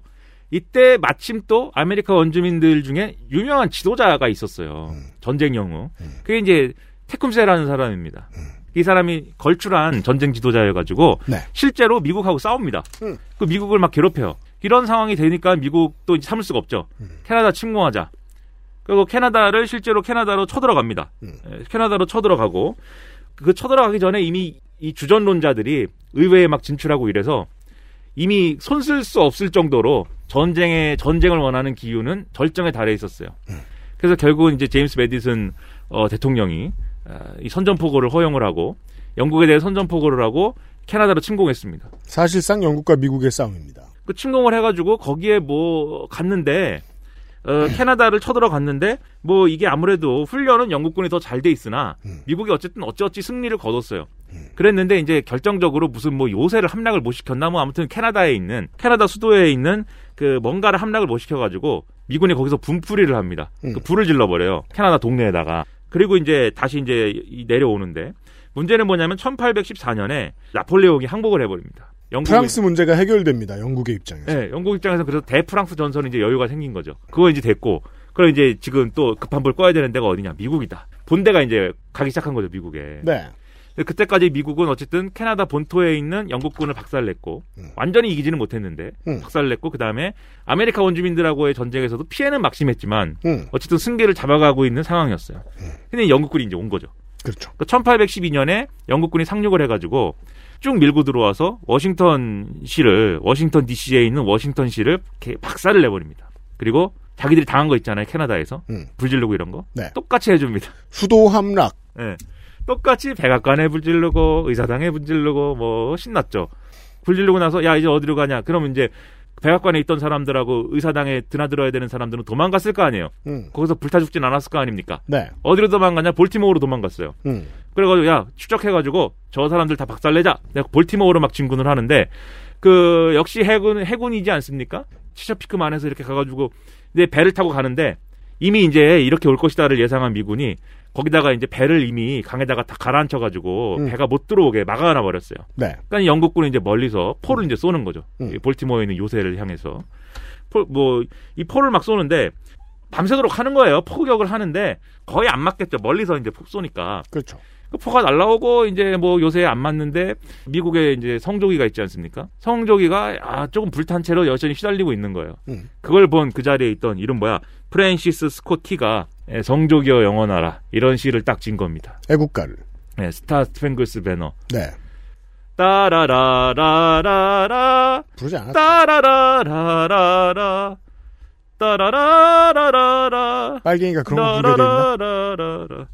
이때 마침 또 아메리카 원주민들 중에 유명한 지도자가 있었어요 음. 전쟁 영웅 그게 이제 테쿰세라는 사람입니다 이 사람이 걸출한 전쟁 지도자여가지고 네. 실제로 미국하고 싸웁니다. 음. 그 미국을 막 괴롭혀요. 이런 상황이 되니까 미국도 이제 참을 수가 없죠. 음. 캐나다 침공하자. 그리고 캐나다를 실제로 캐나다로 쳐들어갑니다. 음. 예, 캐나다로 쳐들어가고 그 쳐들어가기 전에 이미 이 주전론자들이 의회에 막 진출하고 이래서 이미 손 쓸 수 없을 정도로 전쟁에 전쟁을 원하는 기운은 절정에 달해 있었어요. 그래서 결국은 이제 제임스 메디슨 어, 대통령이 어, 이 선전포고를 허용을 하고 영국에 대해 선전포고를 하고 캐나다로 침공했습니다. 사실상 영국과 미국의 싸움입니다. 그 침공을 해가지고 거기에 뭐 갔는데 어, 캐나다를 쳐들어 갔는데 뭐 이게 아무래도 훈련은 영국군이 더 잘 돼 있으나 미국이 어쨌든 어찌어찌 승리를 거뒀어요. 그랬는데 이제 결정적으로 무슨 뭐 요새를 함락을 못 시켰나 뭐 아무튼 캐나다에 있는 캐나다 수도에 있는 그 뭔가를 함락을 못 시켜가지고 미군이 거기서 분풀이를 합니다. 그 불을 질러버려요. 캐나다 동네에다가. 그리고 이제 다시 이제 이- 내려오는데 문제는 뭐냐면 1814년에 나폴레옹이 항복을 해버립니다. 영국이- 프랑스 문제가 해결됩니다. 영국의 입장에서. 네, 영국 입장에서 그래서 대프랑스 전선이 이제 여유가 생긴 거죠. 그거 이제 됐고, 그럼 이제 지금 또 급한 불 꺼야 되는 데가 어디냐? 미국이다. 본대가 이제 가기 시작한 거죠, 미국에. 네. 그때까지 미국은 어쨌든 캐나다 본토에 있는 영국군을 박살냈고, 음. 완전히 이기지는 못했는데, 음. 박살냈고, 그 다음에 아메리카 원주민들하고의 전쟁에서도 피해는 막심했지만, 음. 어쨌든 승기를 잡아가고 있는 상황이었어요. 근데 영국군이 이제 온 거죠. 그렇죠. 1812년에 영국군이 상륙을 해가지고 쭉 밀고 들어와서 워싱턴시를 워싱턴 DC에 있는 워싱턴시를 이렇게 박살을 내버립니다. 그리고 자기들이 당한 거 있잖아요 캐나다에서 음. 불 지르고 이런 거 네. 똑같이 해줍니다. 수도 함락. 예. 똑같이 백악관에 불 지르고 의사당에 불 지르고 뭐 신났죠. 불 지르고 나서 야 이제 어디로 가냐? 그러면 이제 백악관에 있던 사람들하고 의사당에 드나들어야 되는 사람들은 도망갔을 거 아니에요. 음. 거기서 불타 죽진 않았을 거 아닙니까? 네. 어디로 도망갔냐? 볼티모어로 도망갔어요. 음. 그래가지고 야 추적해가지고 저 사람들 다 박살내자. 내가 볼티모어로 막 진군을 하는데 그 역시 해군 해군이지 않습니까? 치셔피크 만에서 이렇게 가가지고 이제 배를 타고 가는데 이미 이제 이렇게 올 것이다를 예상한 미군이 거기다가 이제 배를 이미 강에다가 다 가라앉혀 가지고 음. 배가 못 들어오게 막아놔 버렸어요. 네. 그러니까 영국군은 이제 멀리서 포를 이제 쏘는 거죠. 음. 이 볼티모어에 있는 요새를 향해서 뭐이 포를 막 쏘는데 밤새도록 하는 거예요. 포격을 하는데 거의 안 맞겠죠. 멀리서 이제 포 쏘니까. 그렇죠. 그 포가 날라오고 이제 뭐 요새에 안 맞는데 미국에 이제 성조기가 있지 않습니까? 성조기가 아 조금 불탄 채로 여전히 휘날리고 있는 거예요. 음. 그걸 본 그 자리에 있던 이름 뭐야? 프랜시스 스콧 키가 예, 성조기여 영원하라 이런 시를 딱 진 겁니다. 애국가를. 예, Star Spangled Banner. 네. 따라라라라라 부르지 않았죠. 따라라라라라 따라라라라라 빨갱이가 그런 거? 따라라라라라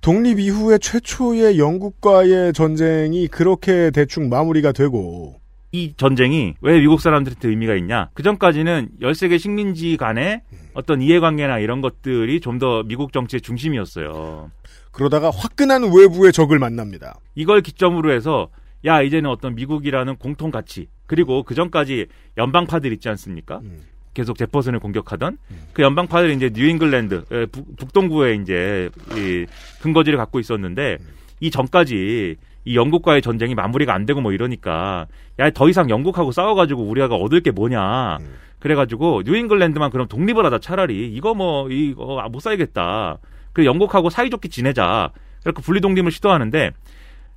독립 이후에 최초의 영국과의 전쟁이 그렇게 대충 마무리가 되고 이 전쟁이 왜 미국 사람들한테 의미가 있냐? 그 전까지는 13개 식민지 간의 어떤 이해관계나 이런 것들이 좀 더 미국 정치의 중심이었어요. 그러다가 화끈한 외부의 적을 만납니다. 이걸 기점으로 해서 야 이제는 어떤 미국이라는 공통 가치 그리고 그 전까지 연방파들 있지 않습니까? 음. 계속 제퍼슨을 공격하던 그 연방파들이 이제 뉴잉글랜드 에, 북, 북동부에 이제 이 근거지를 갖고 있었는데 이 전까지 이 영국과의 전쟁이 마무리가 안 되고 뭐 이러니까 야 더 이상 영국하고 싸워가지고 우리가 얻을 게 뭐냐. 음. 그래가지고 뉴잉글랜드만 그럼 독립을 하자 차라리. 이거 뭐 이거 아, 못 살겠다. 그 영국하고 사이좋게 지내자. 그렇게 분리 독립을 시도하는데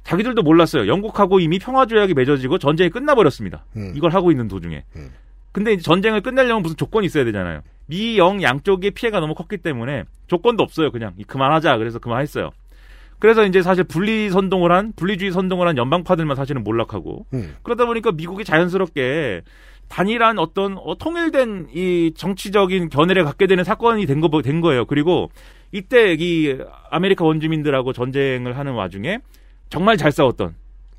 자기들도 몰랐어요. 영국하고 이미 평화 조약이 맺어지고 전쟁이 끝나버렸습니다. 음. 이걸 하고 있는 도중에. 음. 근데 이제 전쟁을 끝내려면 무슨 조건이 있어야 되잖아요. 미영 양쪽의 피해가 너무 컸기 때문에 조건도 없어요 그냥. 그만하자. 그래서 그만했어요 그래서 이제 사실 분리 선동을 한 분리주의 선동을 한 연방파들만 사실은 몰락하고 음. 그러다 보니까 미국이 자연스럽게 단일한 어떤 어, 통일된 이 정치적인 견해를 갖게 되는 사건이 된, 거, 된 거예요. 그리고 이때 이 아메리카 원주민들하고 전쟁을 하는 와중에 정말 잘 싸웠던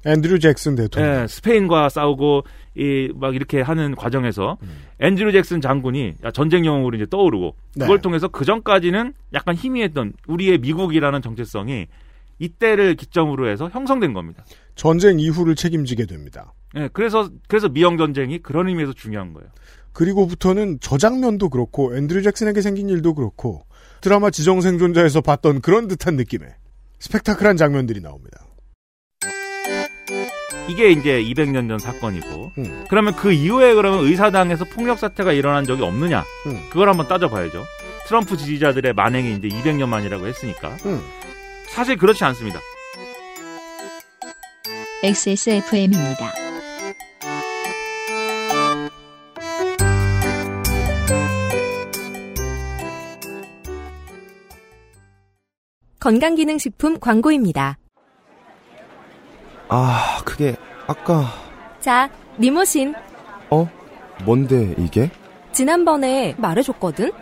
앤드류 잭슨 대통령. 예, 스페인과 싸우고 이 막 이렇게 하는 과정에서 앤드류 잭슨 장군이 야, 전쟁 영웅으로 이제 떠오르고 네. 그걸 통해서 그 전까지는 약간 희미했던 우리의 미국이라는 정체성이 이때를 기점으로 해서 형성된 겁니다. 전쟁 이후를 책임지게 됩니다. 예, 그래서 그래서 미영 전쟁이 그런 의미에서 중요한 거예요. 그리고부터는 저 장면도 그렇고 앤드류 잭슨에게 생긴 일도 그렇고 드라마 지정생존자에서 봤던 그런 듯한 느낌의 스펙타클한 장면들이 나옵니다. 이게 이제 200년 전 사건이고 음. 그러면 그 이후에 그러면 의사당에서 폭력 사태가 일어난 적이 없느냐? 음. 그걸 한번 따져봐야죠. 트럼프 지지자들의 만행이 이제 200년 만이라고 했으니까 음. 사실 그렇지 않습니다. XSFM입니다. 건강기능식품 광고입니다. 아, 그게 아까 자, 니모신. 어? 뭔데 이게? 지난번에 말해줬거든?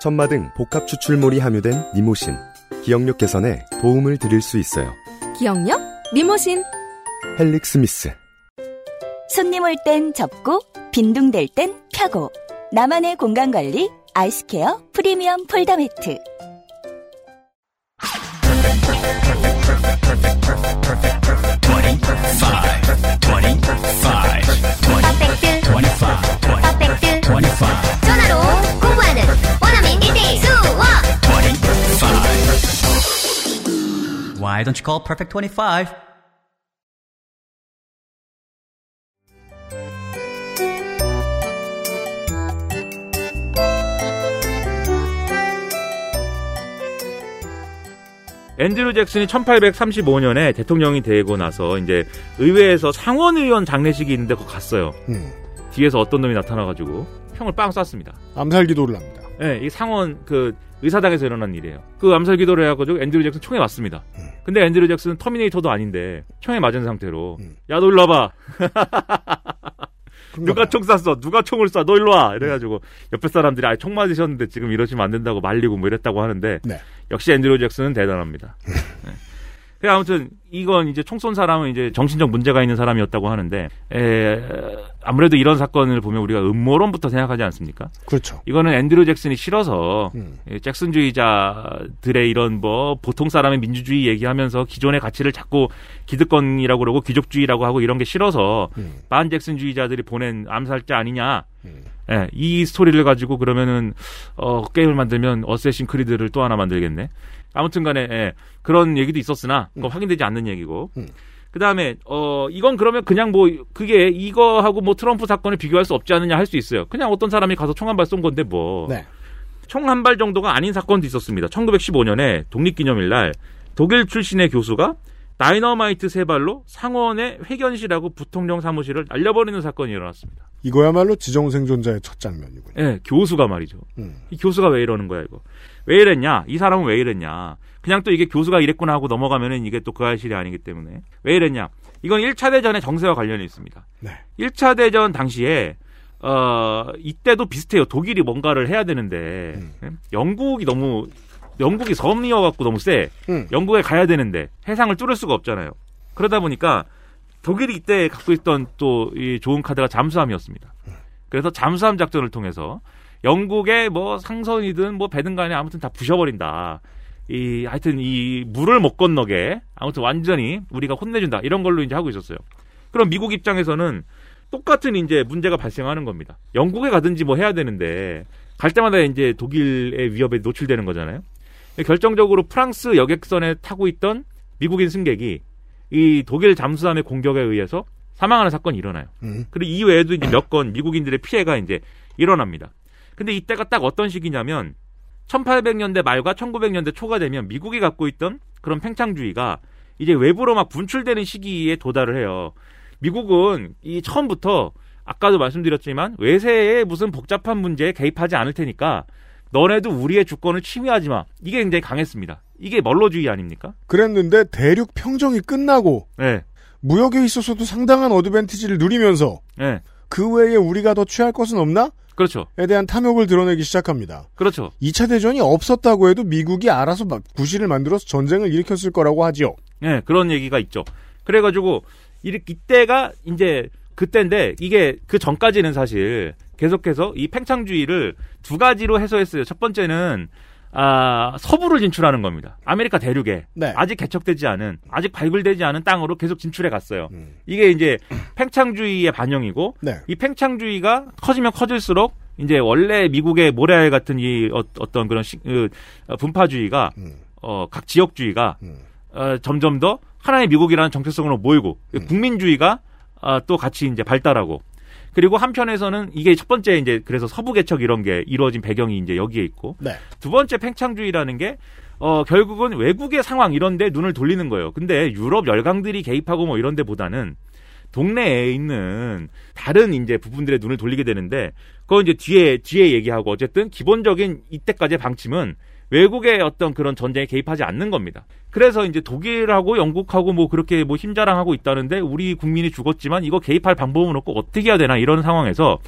천마 등 복합 추출물이 함유된 니모신. 기억력 개선에 도움을 드릴 수 있어요. 기억력? 니모신. 헬릭 스미스. 손님 올 땐 접고 빈둥댈 땐 펴고 나만의 공간 관리 아이스케어 프리미엄 폴더 매트 Why don't you call Perfect 25? 앤드류 잭슨이 1835년에 대통령이 되고 나서 이제 의회에서 상원의원 장례식이 있는데 거 갔어요. 음. 뒤에서 어떤 놈이 나타나가지고 형을 빵 쐈습니다. 암살 기도를 합니다. 네, 이 상원 그 의사당에서 일어난 일이에요. 그 암살 기도를 해가지고 앤드류 잭슨 총에 맞습니다. 근데 앤드류 잭슨은 터미네이터도 아닌데 총에 맞은 상태로 야 너 일로 와봐. 누가 총 쐈어? 누가 총을 쏴? 너 일로 와. 이래가지고 옆에 사람들이 아, 총 맞으셨는데 지금 이러시면 안 된다고 말리고 뭐 이랬다고 하는데 네. 역시 앤드류 잭슨은 대단합니다. 네. 그 아무튼 이건 이제 총 쏜 사람은 이제 정신적 문제가 있는 사람이었다고 하는데 에, 아무래도 이런 사건을 보면 우리가 음모론부터 생각하지 않습니까? 그렇죠. 이거는 앤드류 잭슨이 싫어서 음. 예, 잭슨주의자들의 이런 뭐 보통 사람의 민주주의 얘기하면서 기존의 가치를 자꾸 기득권이라고 그러고 귀족주의라고 하고 이런 게 싫어서 음. 반 잭슨주의자들이 보낸 암살자 아니냐. 예, 이 스토리를 가지고 그러면은 어 게임을 만들면 어쌔신 크리드를 또 하나 만들겠네. 아무튼간에 예, 그런 얘기도 있었으나 그거 확인되지 않는 얘기고. 그 다음에, 어, 이건 그러면 그냥 뭐, 그게 이거하고 뭐 트럼프 사건을 비교할 수 없지 않느냐 할 수 있어요. 그냥 어떤 사람이 가서 총 한 발 쏜 건데 뭐. 네. 총한 발 정도가 아닌 사건도 있었습니다. 1915년에 독립기념일 날 독일 출신의 교수가 다이너마이트 세 발로 상원의 회견실하고 부통령 사무실을 날려버리는 사건이 일어났습니다. 이거야말로 지정생존자의 첫 장면이군요. 예, 교수가 말이죠. 음. 이 교수가 왜 이러는 거야, 이거. 왜 이랬냐? 이 사람은 왜 이랬냐? 그냥 또 이게 교수가 이랬구나 하고 넘어가면은 이게 또그 알실이 아니기 때문에. 왜 이랬냐? 이건 1차 대전의 정세와 관련이 있습니다. 네. 1차 대전 당시에 어 이때도 비슷해요. 독일이 뭔가를 해야 되는데 예? 영국이 너무 영국이 섬이어 갖고 너무 세. 음. 영국에 가야 되는데 해상을 뚫을 수가 없잖아요. 그러다 보니까 독일이 이때 갖고 있던 또 이 좋은 카드가 잠수함이었습니다. 그래서 잠수함 작전을 통해서 영국의 뭐 상선이든 뭐 배든 간에 아무튼 다 부셔버린다. 이 하여튼 이 물을 못 건너게 아무튼 완전히 우리가 혼내준다 이런 걸로 이제 하고 있었어요. 그럼 미국 입장에서는 똑같은 이제 문제가 발생하는 겁니다. 영국에 가든지 뭐 해야 되는데 갈 때마다 이제 독일의 위협에 노출되는 거잖아요. 결정적으로 프랑스 여객선에 타고 있던 미국인 승객이 이 독일 잠수함의 공격에 의해서 사망하는 사건이 일어나요. 음. 그리고 이외에도 이제 몇 건 미국인들의 피해가 이제 일어납니다. 근데 이때가 딱 어떤 시기냐면 1800년대 말과 1900년대 초가 되면 미국이 갖고 있던 그런 팽창주의가 이제 외부로 막 분출되는 시기에 도달을 해요. 미국은 이 처음부터 아까도 말씀드렸지만 외세의 무슨 복잡한 문제에 개입하지 않을 테니까 너네도 우리의 주권을 침해하지 마. 이게 굉장히 강했습니다. 이게 멀로주의 아닙니까? 그랬는데 대륙 평정이 끝나고 네. 무역에 있어서도 상당한 어드밴티지를 누리면서 네. 그 외에 우리가 더 취할 것은 없나? 그렇죠. 에 대한 탐욕을 드러내기 시작합니다. 그렇죠. 2차 대전이 없었다고 해도 미국이 알아서 막 구실을 만들어서 전쟁을 일으켰을 거라고 하지요. 네, 그런 얘기가 있죠. 그래가지고, 이- 이때가 이제 그때인데, 이게 그 전까지는 사실 계속해서 이 팽창주의를 두 가지로 해소했어요. 첫 번째는, 아, 서부를 진출하는 겁니다. 아메리카 대륙에. 네. 아직 개척되지 않은, 아직 발굴되지 않은 땅으로 계속 진출해 갔어요. 이게 이제 팽창주의의 반영이고, 네. 이 팽창주의가 커지면 커질수록, 이제 원래 미국의 모래알 같은 이 어, 떤 그런 시- 그, 어, 분파주의가, 어, 각 지역주의가, 어, 점점 더 하나의 미국이라는 정체성으로 모이고 국민주의가 어, 또 같이 이제 발달하고 그리고 한편에서는 이게 첫 번째 이제 그래서 서부 개척 이런 게 이루어진 배경이 이제 여기에 있고 네. 두 번째 팽창주의라는 게 어, 결국은 외국의 상황 이런 데 눈을 돌리는 거예요. 근데 유럽 열강들이 개입하고 뭐 이런 데보다는 동네에 있는 다른 이제 부분들의 눈을 돌리게 되는데 그건 이제 뒤에 뒤에 얘기하고 어쨌든 기본적인 이때까지의 방침은 외국의 어떤 그런 전쟁에 개입하지 않는 겁니다. 그래서 이제 독일하고 영국하고 뭐 그렇게 뭐 힘자랑하고 있다는데 우리 국민이 죽었지만 이거 개입할 방법은 없고 어떻게 해야 되나 이런 상황에서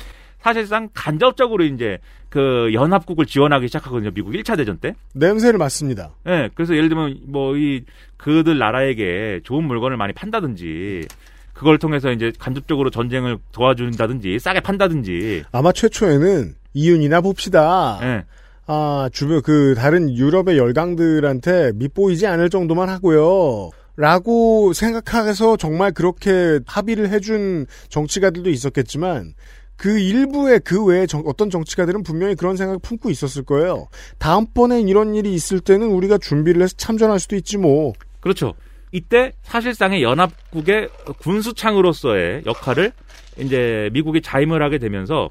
사실상 간접적으로 이제 그 연합국을 지원하기 시작하거든요. 미국 1차 대전 때. 냄새를 맡습니다. 예. 네, 그래서 예를 들면 뭐 이 그들 나라에게 좋은 물건을 많이 판다든지 그걸 통해서 이제 간접적으로 전쟁을 도와준다든지 싸게 판다든지 아마 최초에는 이윤이나 봅시다. 네. 아, 주변 그 다른 유럽의 열강들한테 밑보이지 않을 정도만 하고요. 라고 생각해서 정말 그렇게 합의를 해준 정치가들도 있었겠지만 그 일부의 그 외에 정, 어떤 정치가들은 분명히 그런 생각 품고 있었을 거예요. 다음번엔 이런 일이 있을 때는 우리가 준비를 해서 참전할 수도 있지 뭐. 그렇죠. 이때 사실상의 연합국의 군수창으로서의 역할을 이제 미국이 자임을 하게 되면서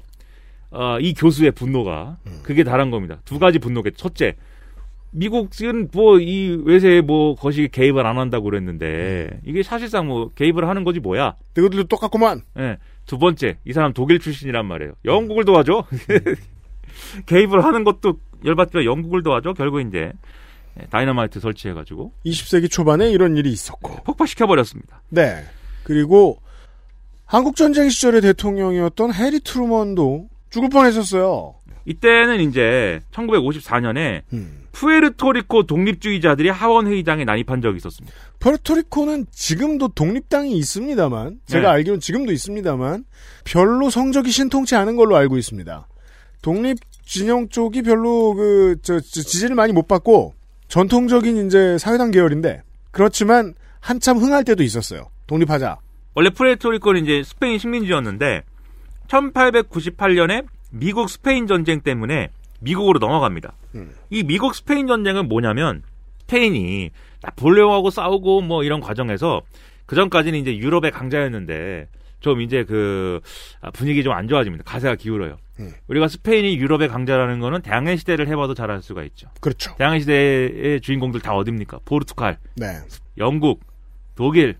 어, 이 교수의 분노가 그게 다른 겁니다. 두 가지 분노겠죠. 첫째, 미국은 뭐 이 외세에 뭐 거시 개입을 안 한다고 그랬는데 이게 사실상 뭐 개입을 하는 거지 뭐야. 이것들도 똑같구만. 예. 네. 두 번째, 이 사람 독일 출신이란 말이에요. 영국을 도와줘. 개입을 하는 것도 열받게 영국을 도와줘. 결국 이제 다이너마이트 설치해가지고 20세기 초반에 이런 일이 있었고 폭파시켜 버렸습니다. 네. 그리고 한국 전쟁 시절의 대통령이었던 해리 트루먼도 죽을 뻔했었어요. 이때는 이제 1954년에 음. 푸에르토리코 독립주의자들이 하원 회의장에 난입한 적이 있었습니다. 푸에르토리코는 지금도 독립당이 있습니다만 제가 네. 알기로는 지금도 있습니다만 별로 성적이 신통치 않은 걸로 알고 있습니다. 독립 진영 쪽이 별로 그 저, 저 지지를 많이 못 받고 전통적인 이제 사회당 계열인데 그렇지만 한참 흥할 때도 있었어요. 독립하자. 원래 푸에르토리코는 이제 스페인 식민지였는데 1898년에 미국 스페인 전쟁 때문에 미국으로 넘어갑니다. 음. 이 미국 스페인 전쟁은 뭐냐면 스페인이 나폴레옹하고 싸우고 뭐 이런 과정에서 그 전까지는 이제 유럽의 강자였는데 좀 이제 그 분위기 좀 안 좋아집니다. 가세가 기울어요. 음. 우리가 스페인이 유럽의 강자라는 거는 대항해 시대를 해봐도 잘 알 수가 있죠. 그렇죠. 대항해 시대의 주인공들 다 어딥니까? 포르투갈, 네. 영국, 독일,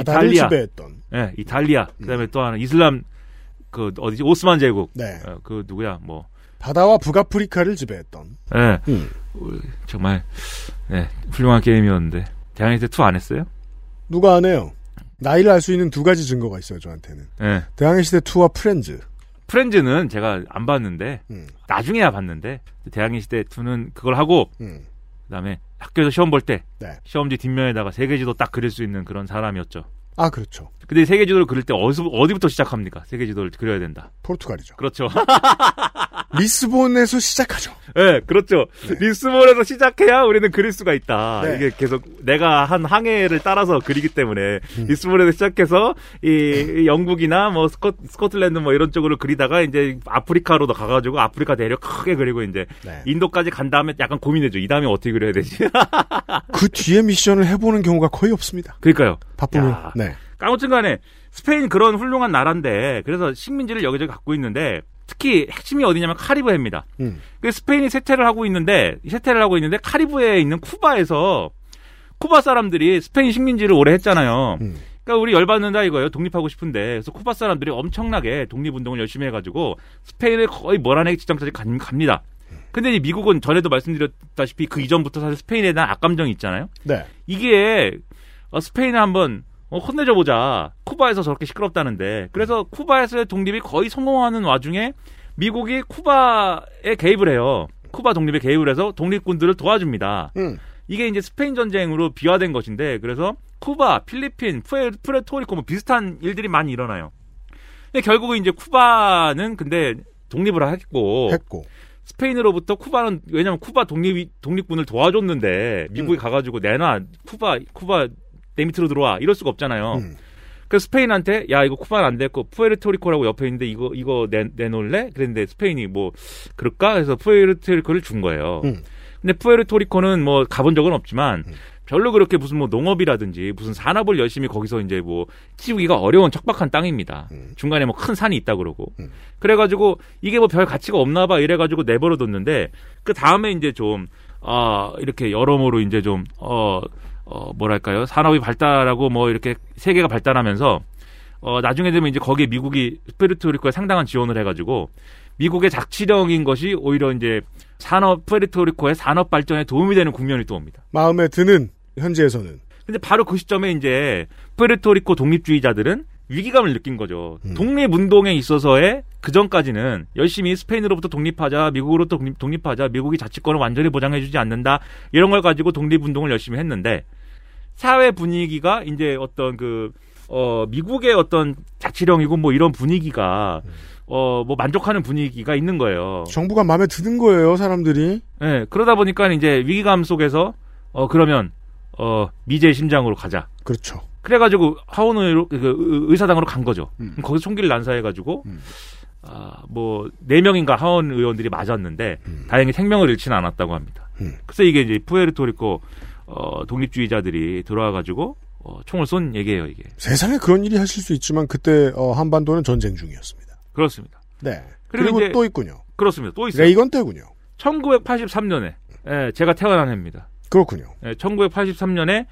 이탈리아, 지배했던. 네, 이탈리아. 그다음에 또 하나 이슬람 그 어디지 오스만 제국. 네. 어, 그 누구야? 뭐 바다와 북아프리카를 지배했던. 네. 음. 정말 네, 훌륭한 게임이었는데 대항해 시대 2안 했어요? 누가 안 해요? 나이를 알 수 있는 두 가지 증거가 있어요, 저한테는. 네. 대항해 시대 2와 프렌즈. 프렌즈는 제가 안 봤는데 음. 나중에야 봤는데 대항해 시대 2는 그걸 하고 음. 그 다음에 학교에서 시험 볼 때 네. 시험지 뒷면에다가 세계지도 딱 그릴 수 있는 그런 사람이었죠. 아, 그렇죠. 근데 세계지도를 그릴 때 어디서, 어디부터 시작합니까? 세계지도를 그려야 된다. 포르투갈이죠. 그렇죠. 리스본에서 시작하죠. 네, 그렇죠. 리스본에서 시작해야 우리는 그릴 수가 있다. 네. 이게 계속 내가 한 항해를 따라서 그리기 때문에 리스본에서 시작해서 이, 이 영국이나 뭐 스코, 스코틀랜드 뭐 이런 쪽으로 그리다가 이제 아프리카로 도 가가지고 아프리카 대륙 크게 그리고 이제 네. 인도까지 간 다음에 약간 고민해줘. 이 다음에 어떻게 그려야 되지? 그 뒤에 미션을 해보는 경우가 거의 없습니다. 그러니까요. 바쁘면. 야. 네. 아무튼 간에 스페인 그런 훌륭한 나라인데 그래서 식민지를 여기저기 갖고 있는데 특히 핵심이 어디냐면 카리브해입니다. 음. 그 스페인이 세태를 하고 있는데 세태를 하고 있는데 카리브해에 있는 쿠바에서 쿠바 사람들이 스페인 식민지를 오래 했잖아요. 음. 그러니까 우리 열받는다 이거예요. 독립하고 싶은데 그래서 쿠바 사람들이 엄청나게 독립운동을 열심히 해가지고 스페인을 거의 몰아내기 직전까지 간- 갑니다. 근데 이 미국은 전에도 말씀드렸다시피 그 이전부터 사실 스페인에 대한 악감정이 있잖아요. 네. 이게 어, 스페인을 한번 어, 혼내줘 보자. 쿠바에서 저렇게 시끄럽다는데. 그래서 쿠바에서의 독립이 거의 성공하는 와중에 미국이 쿠바에 개입을 해요. 쿠바 독립에 개입을 해서 독립군들을 도와줍니다. 음. 이게 이제 스페인 전쟁으로 비화된 것인데 그래서 쿠바, 필리핀, 푸에, 푸에르토리코 뭐 비슷한 일들이 많이 일어나요. 근데 결국은 이제 쿠바는 근데 독립을 했고 했고. 스페인으로부터 쿠바는 왜냐면 쿠바 독립 독립군을 도와줬는데 미국이 음. 가가지고 내놔 쿠바 쿠바 내 밑으로 들어와 이럴 수가 없잖아요. 음. 그래서 스페인한테 야 이거 쿠바는 안 됐고 푸에르토리코라고 옆에 있는데 이거 이거 내 내놓을래? 그랬는데 스페인이 뭐 그럴까? 해서 푸에르토리코를 준 거예요. 음. 근데 푸에르토리코는 뭐 가본 적은 없지만 별로 그렇게 무슨 뭐 농업이라든지 무슨 산업을 열심히 거기서 이제 뭐 키우기가 어려운 척박한 땅입니다. 음. 중간에 뭐 큰 산이 있다 그러고. 그래가지고 이게 뭐 별 가치가 없나 봐 이래가지고 내버려뒀는데 그 다음에 이제 좀 아, 이렇게 여러모로 이제 좀, 어, 어, 뭐랄까요. 산업이 발달하고 뭐 이렇게 세계가 발달하면서, 어, 나중에 되면 이제 거기에 미국이 푸에르토리코에 상당한 지원을 해가지고 미국의 자치령인 것이 오히려 이제 산업 푸에르토리코의 산업 발전에 도움이 되는 국면이 또 옵니다. 마음에 드는 현지에서는 근데 바로 그 시점에 이제 푸에르토리코 독립주의자들은 위기감을 느낀 거죠. 독립운동에 있어서의 그 전까지는 열심히 스페인으로부터 독립하자, 미국으로부터 독립, 독립하자, 미국이 자치권을 완전히 보장해주지 않는다, 이런 걸 가지고 독립운동을 열심히 했는데, 사회 분위기가 이제 어떤 그, 어, 미국의 어떤 자치령이고 뭐 이런 분위기가, 어, 뭐 만족하는 분위기가 있는 거예요. 정부가 마음에 드는 거예요, 사람들이. 예, 그러다 보니까 이제 위기감 속에서, 어, 그러면, 어, 미제 심장으로 가자. 그렇죠. 그래가지고 하원의로 그 의- 의사당으로 간 거죠. 그럼 거기서 총기를 난사해가지고 아, 뭐, 네 명인가 하원 의원들이 맞았는데, 다행히 생명을 잃지는 않았다고 합니다. 그래서 이게 이제 푸에르토리코, 어, 독립주의자들이 들어와가지고, 어, 총을 쏜 얘기예요, 이게. 세상에 그런 일이 하실 수 있지만 그때 어, 한반도는 전쟁 중이었습니다. 그렇습니다. 네. 그리고 그리고, 또 있군요. 그렇습니다. 또 있어요. 레이건 때군요. 1983년에, 예, 제가 태어난 해입니다. 그렇군요. 예, 1983년에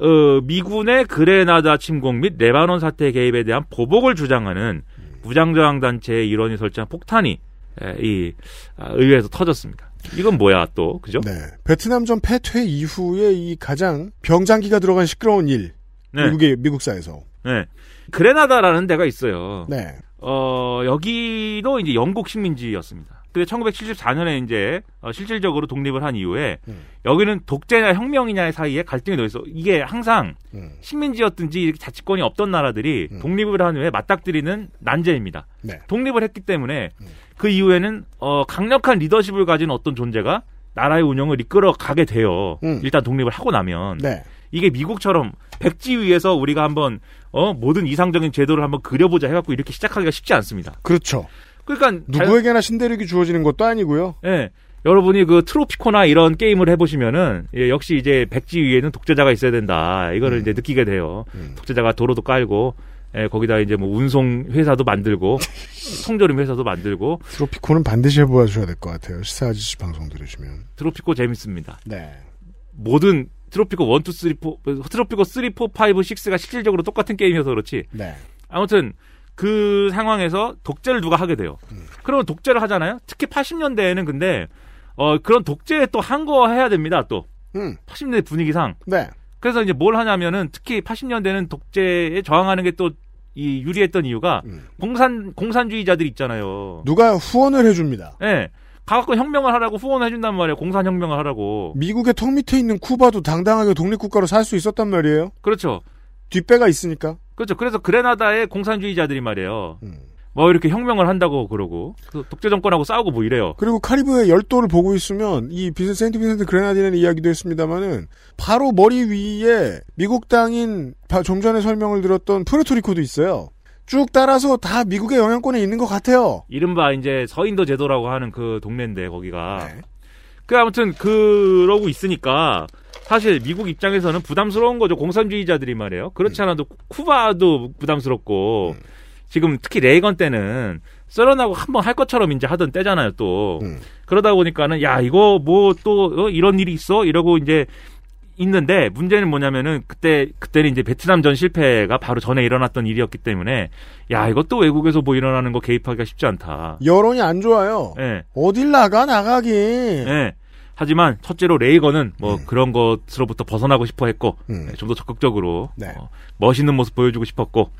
어, 미군의 그레나다 침공 및 레바논 사태 개입에 대한 보복을 주장하는 무장저항 단체의 일원이 설치한 폭탄이 예, 이 아, 의회에서 터졌습니다. 이건 뭐야 또 그죠? 네. 베트남전 패퇴 이후에 이 가장 병장기가 들어간 시끄러운 일. 네. 미국의 미국사에서. 네. 그레나다라는 데가 있어요. 네. 어, 여기도 이제 영국 식민지였습니다. 근데 1974년에 이제 어, 실질적으로 독립을 한 이후에 음. 여기는 독재냐 혁명이냐의 사이에 갈등이 더 있어. 이게 항상 음. 식민지였든지 이렇게 자치권이 없던 나라들이 독립을 한 후에 맞닥뜨리는 난제입니다. 네. 독립을 했기 때문에 그 이후에는 어, 강력한 리더십을 가진 어떤 존재가 나라의 운영을 이끌어 가게 돼요. 일단 독립을 하고 나면 네. 이게 미국처럼 백지 위에서 우리가 한번 어, 모든 이상적인 제도를 한번 그려보자 해갖고 이렇게 시작하기가 쉽지 않습니다. 그렇죠. 그러니까 누구에게나 신대륙이 주어지는 것도 아니고요. 예. 여러분이 그 트로피코나 이런 게임을 해보시면은 예, 역시 이제 백지 위에는 독재자가 있어야 된다. 이거를 이제 느끼게 돼요. 독재자가 도로도 깔고 예, 거기다 이제 뭐 운송 회사도 만들고 통조림 회사도 만들고 트로피코는 반드시 해보셔야 될 것 같아요. 시사 아저씨 방송 들으시면. 트로피코 재밌습니다. 네. 모든 트로피코 1, 2, 3, 4, 트로피코 3, 4, 5, 6가 실질적으로 똑같은 게임이어서 그렇지. 네. 아무튼 그 상황에서 독재를 누가 하게 돼요. 그러면 독재를 하잖아요. 특히 80년대에는 근데 어 그런 독재에 또한 거 해야 됩니다. 또 음. 80년대 분위기상. 네. 그래서 이제 뭘 하냐면은 특히 80년대는 독재에 저항하는 게 또 이 유리했던 이유가 공산 공산주의자들 있잖아요. 누가 후원을 해줍니다. 예. 가갖고 혁명을 하라고 후원해준단 말이에요. 공산혁명을 하라고. 미국의 턱 밑에 있는 쿠바도 당당하게 독립국가로 살 수 있었단 말이에요. 그렇죠. 뒷배가 있으니까. 그렇죠. 그래서 그레나다의 공산주의자들이 말이에요. 음. 뭐 이렇게 혁명을 한다고 그러고 그 독재 정권하고 싸우고 뭐 이래요. 그리고 카리브의 열도를 보고 있으면 이 비센 세인트 빈센트 그레나디는 이야기도 했습니다마는 바로 머리 위에 미국 땅인 바- 좀 전에 설명을 들었던 푸에르토리코도 있어요. 쭉 따라서 다 미국의 영향권에 있는 것 같아요. 이른바 이제 서인도 제도라고 하는 그 동네인데 거기가. 네. 그 아무튼 그러고 있으니까 사실 미국 입장에서는 부담스러운 거죠. 공산주의자들이 말이에요. 그렇지 않아도 쿠바도 부담스럽고 지금 특히 레이건 때는 썰어나고 한번 할 것처럼 이제 하던 때잖아요. 또 그러다 보니까는 야 이거 뭐또 이런 일이 있어 이러고 이제 있는데 문제는 뭐냐면은 그때 그때는 이제 베트남 전 실패가 바로 전에 일어났던 일이었기 때문에 야 이것도 외국에서 뭐 일어나는 거 개입하기가 쉽지 않다. 여론이 안 좋아요. 예. 어딜 나가 나가긴. 예. 하지만 첫째로 레이건은 뭐 그런 것으로부터 벗어나고 싶어 했고 예, 좀더 적극적으로 어, 멋있는 모습 보여주고 싶었고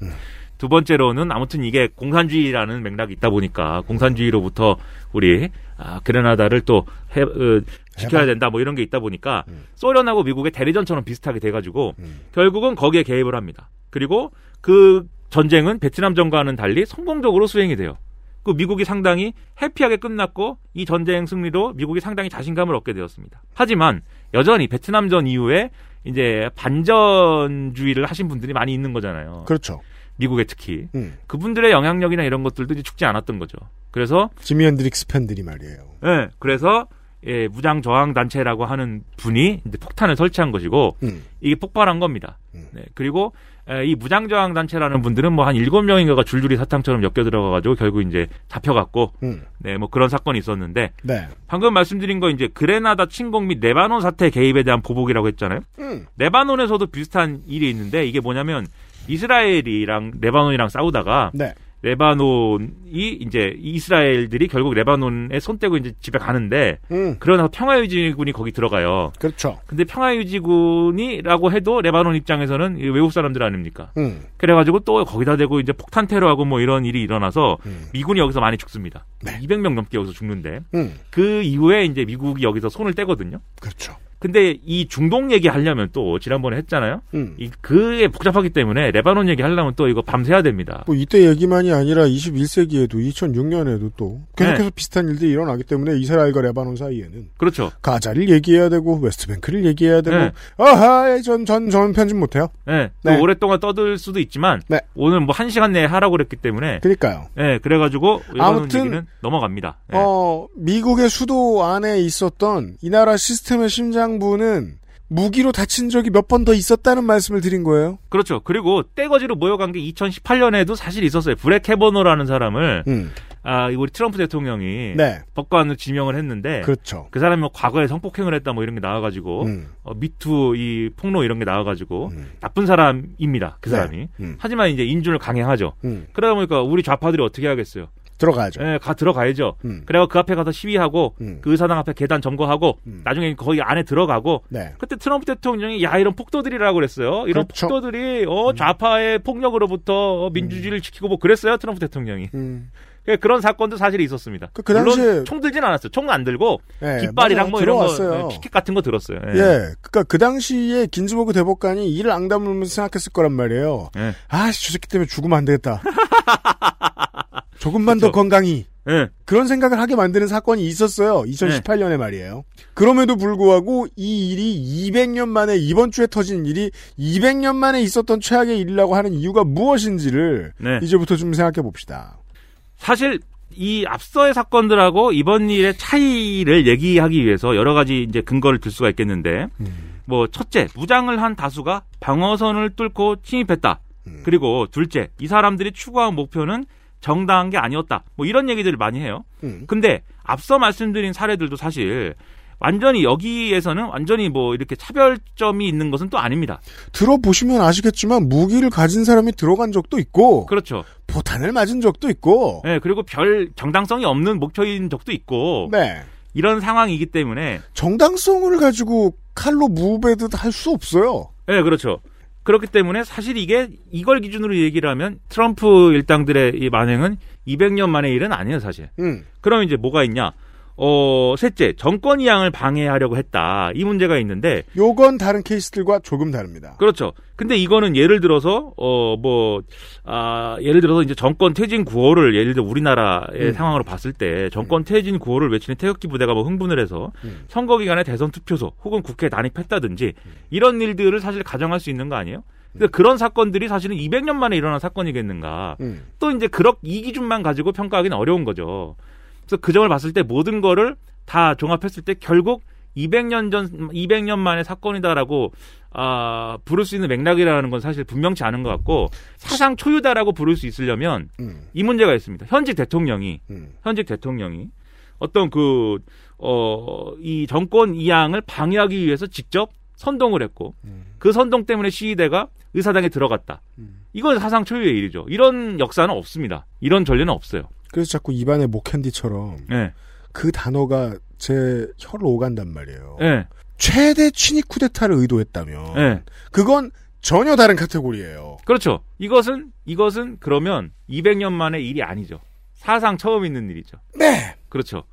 두 번째로는 아무튼 이게 공산주의라는 맥락이 있다 보니까 공산주의로부터 우리 아, 그레나다를 또 해, 어, 지켜야 된다 뭐 이런 게 있다 보니까 소련하고 미국의 대리전처럼 비슷하게 돼가지고 결국은 거기에 개입을 합니다. 그리고 그 전쟁은 베트남 전과는 달리 성공적으로 수행이 돼요. 그 미국이 상당히 해피하게 끝났고 이 전쟁 승리로 미국이 상당히 자신감을 얻게 되었습니다. 하지만 여전히 베트남전 이후에 이제 반전주의를 하신 분들이 많이 있는 거잖아요. 그렇죠. 미국에 특히 음. 그분들의 영향력이나 이런 것들도 이제 죽지 않았던 거죠. 그래서 지미 헨드릭스 팬들이 말이에요. 예, 그래서 예, 무장 저항 단체라고 하는 분이 이제 폭탄을 설치한 것이고 음. 이게 폭발한 겁니다. 네, 그리고 에, 이 무장 저항 단체라는 분들은 뭐 한 일곱 명인가가 줄줄이 사탕처럼 엮여 들어가 가지고 결국 이제 잡혀갔고 음. 네, 뭐 그런 사건이 있었는데 네. 방금 말씀드린 거 이제 그레나다 침공 및 레바논 사태 개입에 대한 보복이라고 했잖아요. 음. 레바논에서도 비슷한 일이 있는데 이게 뭐냐면 이스라엘이랑 레바논이랑 싸우다가 네. 레바논이 이제 이스라엘들이 결국 레바논에 손 떼고 이제 집에 가는데 음. 그러나 평화유지군이 거기 들어가요. 그렇죠. 근데 평화유지군이라고 해도 레바논 입장에서는 이 외국 사람들 아닙니까? 음. 그래가지고 또 거기다 대고 이제 폭탄 테러하고 뭐 이런 일이 일어나서 음. 미군이 여기서 많이 죽습니다. 200명 넘게 여기서 죽는데 음. 그 이후에 이제 미국이 여기서 손을 떼거든요. 그렇죠. 근데 이 중동 얘기 하려면 또 지난번에 했잖아요. 음. 이 그게 복잡하기 때문에 레바논 얘기 하려면 또 이거 밤새야 됩니다. 뭐 이때 얘기만이 아니라 21세기에도 2006년에도 또 계속해서 네. 비슷한 일들이 일어나기 때문에 이스라엘과 레바논 사이에는 그렇죠. 가자를 얘기해야 되고 웨스트뱅크를 얘기해야 되고 네. 아하 전전 전 편집 못 해요. 네. 또 네. 오랫동안 떠들 수도 있지만 오늘 뭐 한 시간 내에 하라고 그랬기 때문에 그러니까요. 네, 그래 가지고 레바논 아무튼 넘어갑니다. 네. 어 미국의 수도 안에 있었던 이 나라 시스템의 심장부는 무기로 다친 적이 몇 번 더 있었다는 말씀을 드린 거예요. 그렇죠. 그리고 떼거지로 모여간 게 2018년에도 사실 있었어요. 브렉 해버너라는 사람을 음. 아, 우리 트럼프 대통령이 네. 법관으로 지명을 했는데 그렇죠. 그 사람이 뭐 과거에 성폭행을 했다 뭐 이런 게 나와 가지고 음. 어, 미투 이 폭로 이런 게 나와 가지고 나쁜 사람입니다. 그 네. 사람이. 음. 하지만 이제 인준을 강행하죠. 음. 그러다 보니까 우리 좌파들이 어떻게 하겠어요? 들어가야죠. 예, 가 들어가야죠. 음. 그래고 그 앞에 가서 시위하고 음. 그 의사당 앞에 계단 점거하고 나중에 거기 안에 들어가고 네. 그때 트럼프 대통령이 야 이런 폭도들이라고 그랬어요. 이런 그렇죠. 음. 폭도들이 어 좌파의 폭력으로부터 어, 민주주의를 지키고 뭐 그랬어요. 트럼프 대통령이. 음. 그- 그런 사건도 사실 있었습니다. 그 당시에- 물론 총 들진 않았어요. 총 안 들고 예, 깃발이랑 맞아요. 뭐 이런 들어왔어요. 거 예, 키켓 같은 거 들었어요. 예. 예. 그니까 그 당시에 긴즈버그 대법관이 이를 앙다물면서 생각했을 거란 말이에요. 예. 아, 저 새끼 때문에 죽으면 안 되겠다. 조금만 더 건강히. 예. 그런 생각을 하게 만드는 사건이 있었어요. 2018년에 말이에요. 그럼에도 불구하고 이 일이 200년 만에 이번 주에 터진 일이 200년 만에 있었던 최악의 일이라고 하는 이유가 무엇인지를 네. 이제부터 좀 생각해 봅시다. 사실 이 앞서의 사건들하고 이번 일의 차이를 얘기하기 위해서 여러 가지 이제 근거를 들 수가 있겠는데 뭐 첫째 무장을 한 다수가 방어선을 뚫고 침입했다. 그리고 둘째 이 사람들이 추구한 목표는 정당한 게 아니었다. 뭐 이런 얘기들을 많이 해요. 음. 근데 앞서 말씀드린 사례들도 사실 완전히 여기에서는 완전히 뭐 이렇게 차별점이 있는 것은 또 아닙니다. 들어보시면 아시겠지만 무기를 가진 사람이 들어간 적도 있고 그렇죠. 포탄을 맞은 적도 있고 네, 그리고 별 정당성이 없는 목표인 적도 있고 네. 이런 상황이기 때문에 정당성을 가지고 칼로 무배듯 할 수 없어요. 네, 그렇죠. 그렇기 때문에 사실 이게 이걸 기준으로 얘기를 하면 트럼프 일당들의 이 만행은 200년 만의 일은 아니에요, 사실. 음. 그럼 이제 뭐가 있냐? 어, 셋째, 정권 이양을 방해하려고 했다. 이 문제가 있는데 요건 다른 케이스들과 조금 다릅니다. 그렇죠. 근데 이거는 예를 들어서 어 뭐 아 예를 들어서 이제 정권 퇴진 구호를 예를 들어 우리나라의 음. 상황으로 봤을 때 정권 퇴진 구호를 외치는 태극기 부대가 뭐 흥분을 해서 음. 선거 기간에 대선 투표소 혹은 국회에 난입했다든지 이런 일들을 사실 가정할 수 있는 거 아니에요? 근데 그런 사건들이 사실은 200년 만에 일어난 사건이겠는가? 음. 또 이제 그렇 이 기준만 가지고 평가하기는 어려운 거죠. 그래서 그 점을 봤을 때 모든 거를 다 종합했을 때 결국 200년 전 200년 만의 사건이다라고 아 부를 수 있는 맥락이라는 건 사실 분명치 않은 것 같고 사상 초유다라고 부를 수 있으려면 음. 이 문제가 있습니다. 현직 대통령이 음. 현직 대통령이 어떤 그 어 이 정권 이양을 방해하기 위해서 직접 선동을 했고 음. 그 선동 때문에 시위대가 의사당에 들어갔다. 음. 이건 사상 초유의 일이죠. 이런 역사는 없습니다. 이런 전례는 없어요. 그래서 자꾸 입안에 목캔디처럼 네. 그 단어가 제 혀를 오간단 말이에요. 네. 최대 친익 쿠데타를 의도했다면 네. 그건 전혀 다른 카테고리예요. 그렇죠. 이것은 이것은 그러면 200년 만의 일이 아니죠. 사상 처음 있는 일이죠. 네. 그렇죠.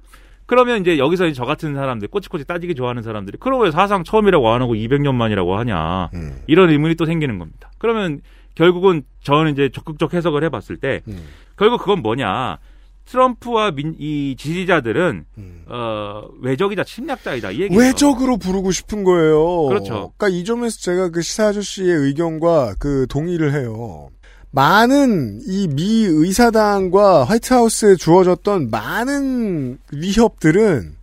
그러면 이제 여기서 저 같은 사람들 꼬치꼬치 따지기 좋아하는 사람들이 그럼 왜 사상 처음이라고 안 하고 200년 만이라고 하냐 음. 이런 의문이 또 생기는 겁니다. 그러면 결국은 저는 이제 적극적 해석을 해봤을 때 음. 결국 그건 뭐냐 트럼프와 민, 이 지지자들은 음. 어, 외적이다 침략자이다 이 얘기죠. 외적으로 부르고 싶은 거예요. 그렇죠. 그러니까 이 점에서 제가 그 시사 아저씨의 의견과 그 동의를 해요. 많은 이 미 의사당과 화이트하우스에 주어졌던 많은 위협들은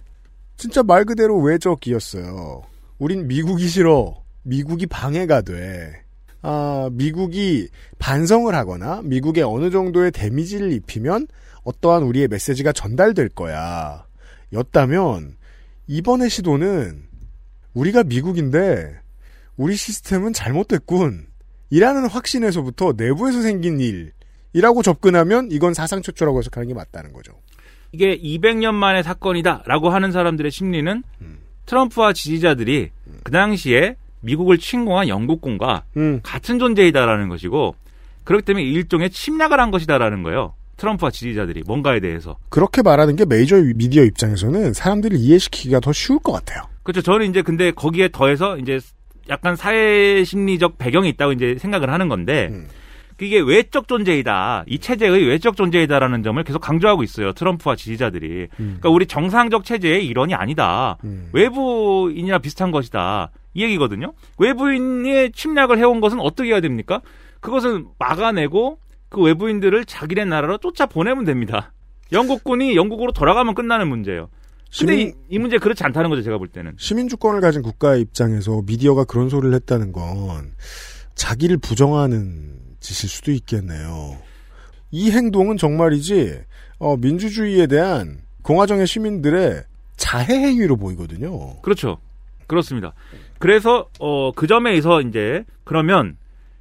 진짜 말 그대로 외적이었어요. 우린 미국이 싫어. 미국이 방해가 돼. 아, 미국이 반성을 하거나 미국에 어느 정도의 데미지를 입히면 어떠한 우리의 메시지가 전달될 거야. 였다면 이번의 시도는 우리가 미국인데 우리 시스템은 잘못됐군. 이라는 확신에서부터 내부에서 생긴 일이라고 접근하면 이건 사상 최초라고 해석하는 게 맞다는 거죠. 이게 200년 만의 사건이다라고 하는 사람들의 심리는 트럼프와 지지자들이 그 당시에 미국을 침공한 영국군과 음. 같은 존재이다라는 것이고 그렇기 때문에 일종의 침략을 한 것이다라는 거예요. 트럼프와 지지자들이 뭔가에 대해서. 그렇게 말하는 게 메이저 미디어 입장에서는 사람들을 이해시키기가 더 쉬울 것 같아요. 그렇죠. 저는 이제 근데 거기에 더해서 이제 약간 사회 심리적 배경이 있다고 이제 생각을 하는 건데 음. 그게 외적 존재이다. 이 체제의 외적 존재이다라는 점을 계속 강조하고 있어요. 트럼프와 지지자들이. 그러니까 우리 정상적 체제의 일원이 아니다. 외부인이나 비슷한 것이다. 이 얘기거든요. 외부인의 침략을 해온 것은 어떻게 해야 됩니까? 그것은 막아내고 그 외부인들을 자기네 나라로 쫓아 보내면 됩니다. 영국군이 영국으로 돌아가면 끝나는 문제예요. 근데 시민- 이, 이 문제 그렇지 않다는 거죠, 제가 볼 때는. 시민 주권을 가진 국가의 입장에서 미디어가 그런 소리를 했다는 건 자기를 부정하는 짓일 수도 있겠네요. 이 행동은 정말이지 어, 민주주의에 대한 공화정의 시민들의 자해 행위로 보이거든요. 그렇죠. 그렇습니다. 그래서 어, 그 점에서 이제 그러면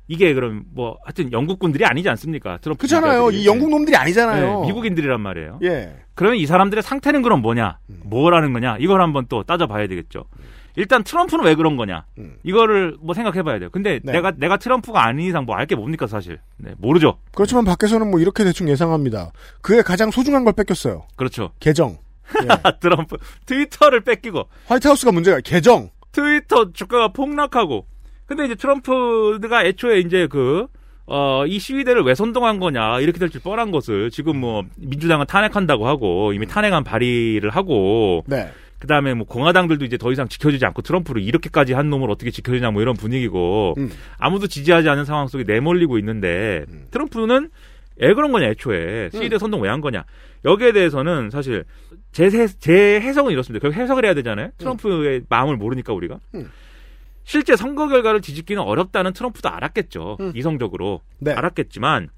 이게 그럼 뭐 하여튼 영국군들이 아니지 않습니까? 트럼프 그렇잖아요. 이 영국 놈들이 아니잖아요. 네, 미국인들이란 말이에요. 예. 그러면 이 사람들의 상태는 그럼 뭐냐? 뭐라는 거냐? 이걸 한번 또 따져봐야 되겠죠. 일단 트럼프는 왜 그런 거냐? 이거를 뭐 생각해봐야 돼요. 근데 네. 내가 내가 트럼프가 아닌 이상 뭐 알 게 뭡니까 사실? 네, 모르죠. 그렇지만 밖에서는 뭐 이렇게 대충 예상합니다. 그의 가장 소중한 걸 뺏겼어요. 그렇죠. 계정. 트럼프 트위터를 뺏기고 화이트하우스가 문제가 계정. 트위터 주가가 폭락하고 근데 이제 트럼프가 애초에 이제 그 어, 이 시위대를 왜 선동한 거냐, 이렇게 될 줄 뻔한 것을 지금 뭐, 민주당은 탄핵한다고 하고, 이미 탄핵안 발의를 하고, 네. 그 다음에 뭐, 공화당들도 이제 더 이상 지켜주지 않고 트럼프를 이렇게까지 한 놈을 어떻게 지켜주냐, 뭐 이런 분위기고, 음. 아무도 지지하지 않는 상황 속에 내몰리고 있는데, 트럼프는 왜 그런 거냐, 애초에. 시위대 선동 왜 한 거냐. 여기에 대해서는 사실, 제, 세- 제 해석은 이렇습니다. 결국 해석을 해야 되잖아요. 트럼프의 마음을 모르니까 우리가. 음. 실제 선거 결과를 뒤집기는 어렵다는 트럼프도 알았겠죠. 음. 이성적으로. 네. 알았겠지만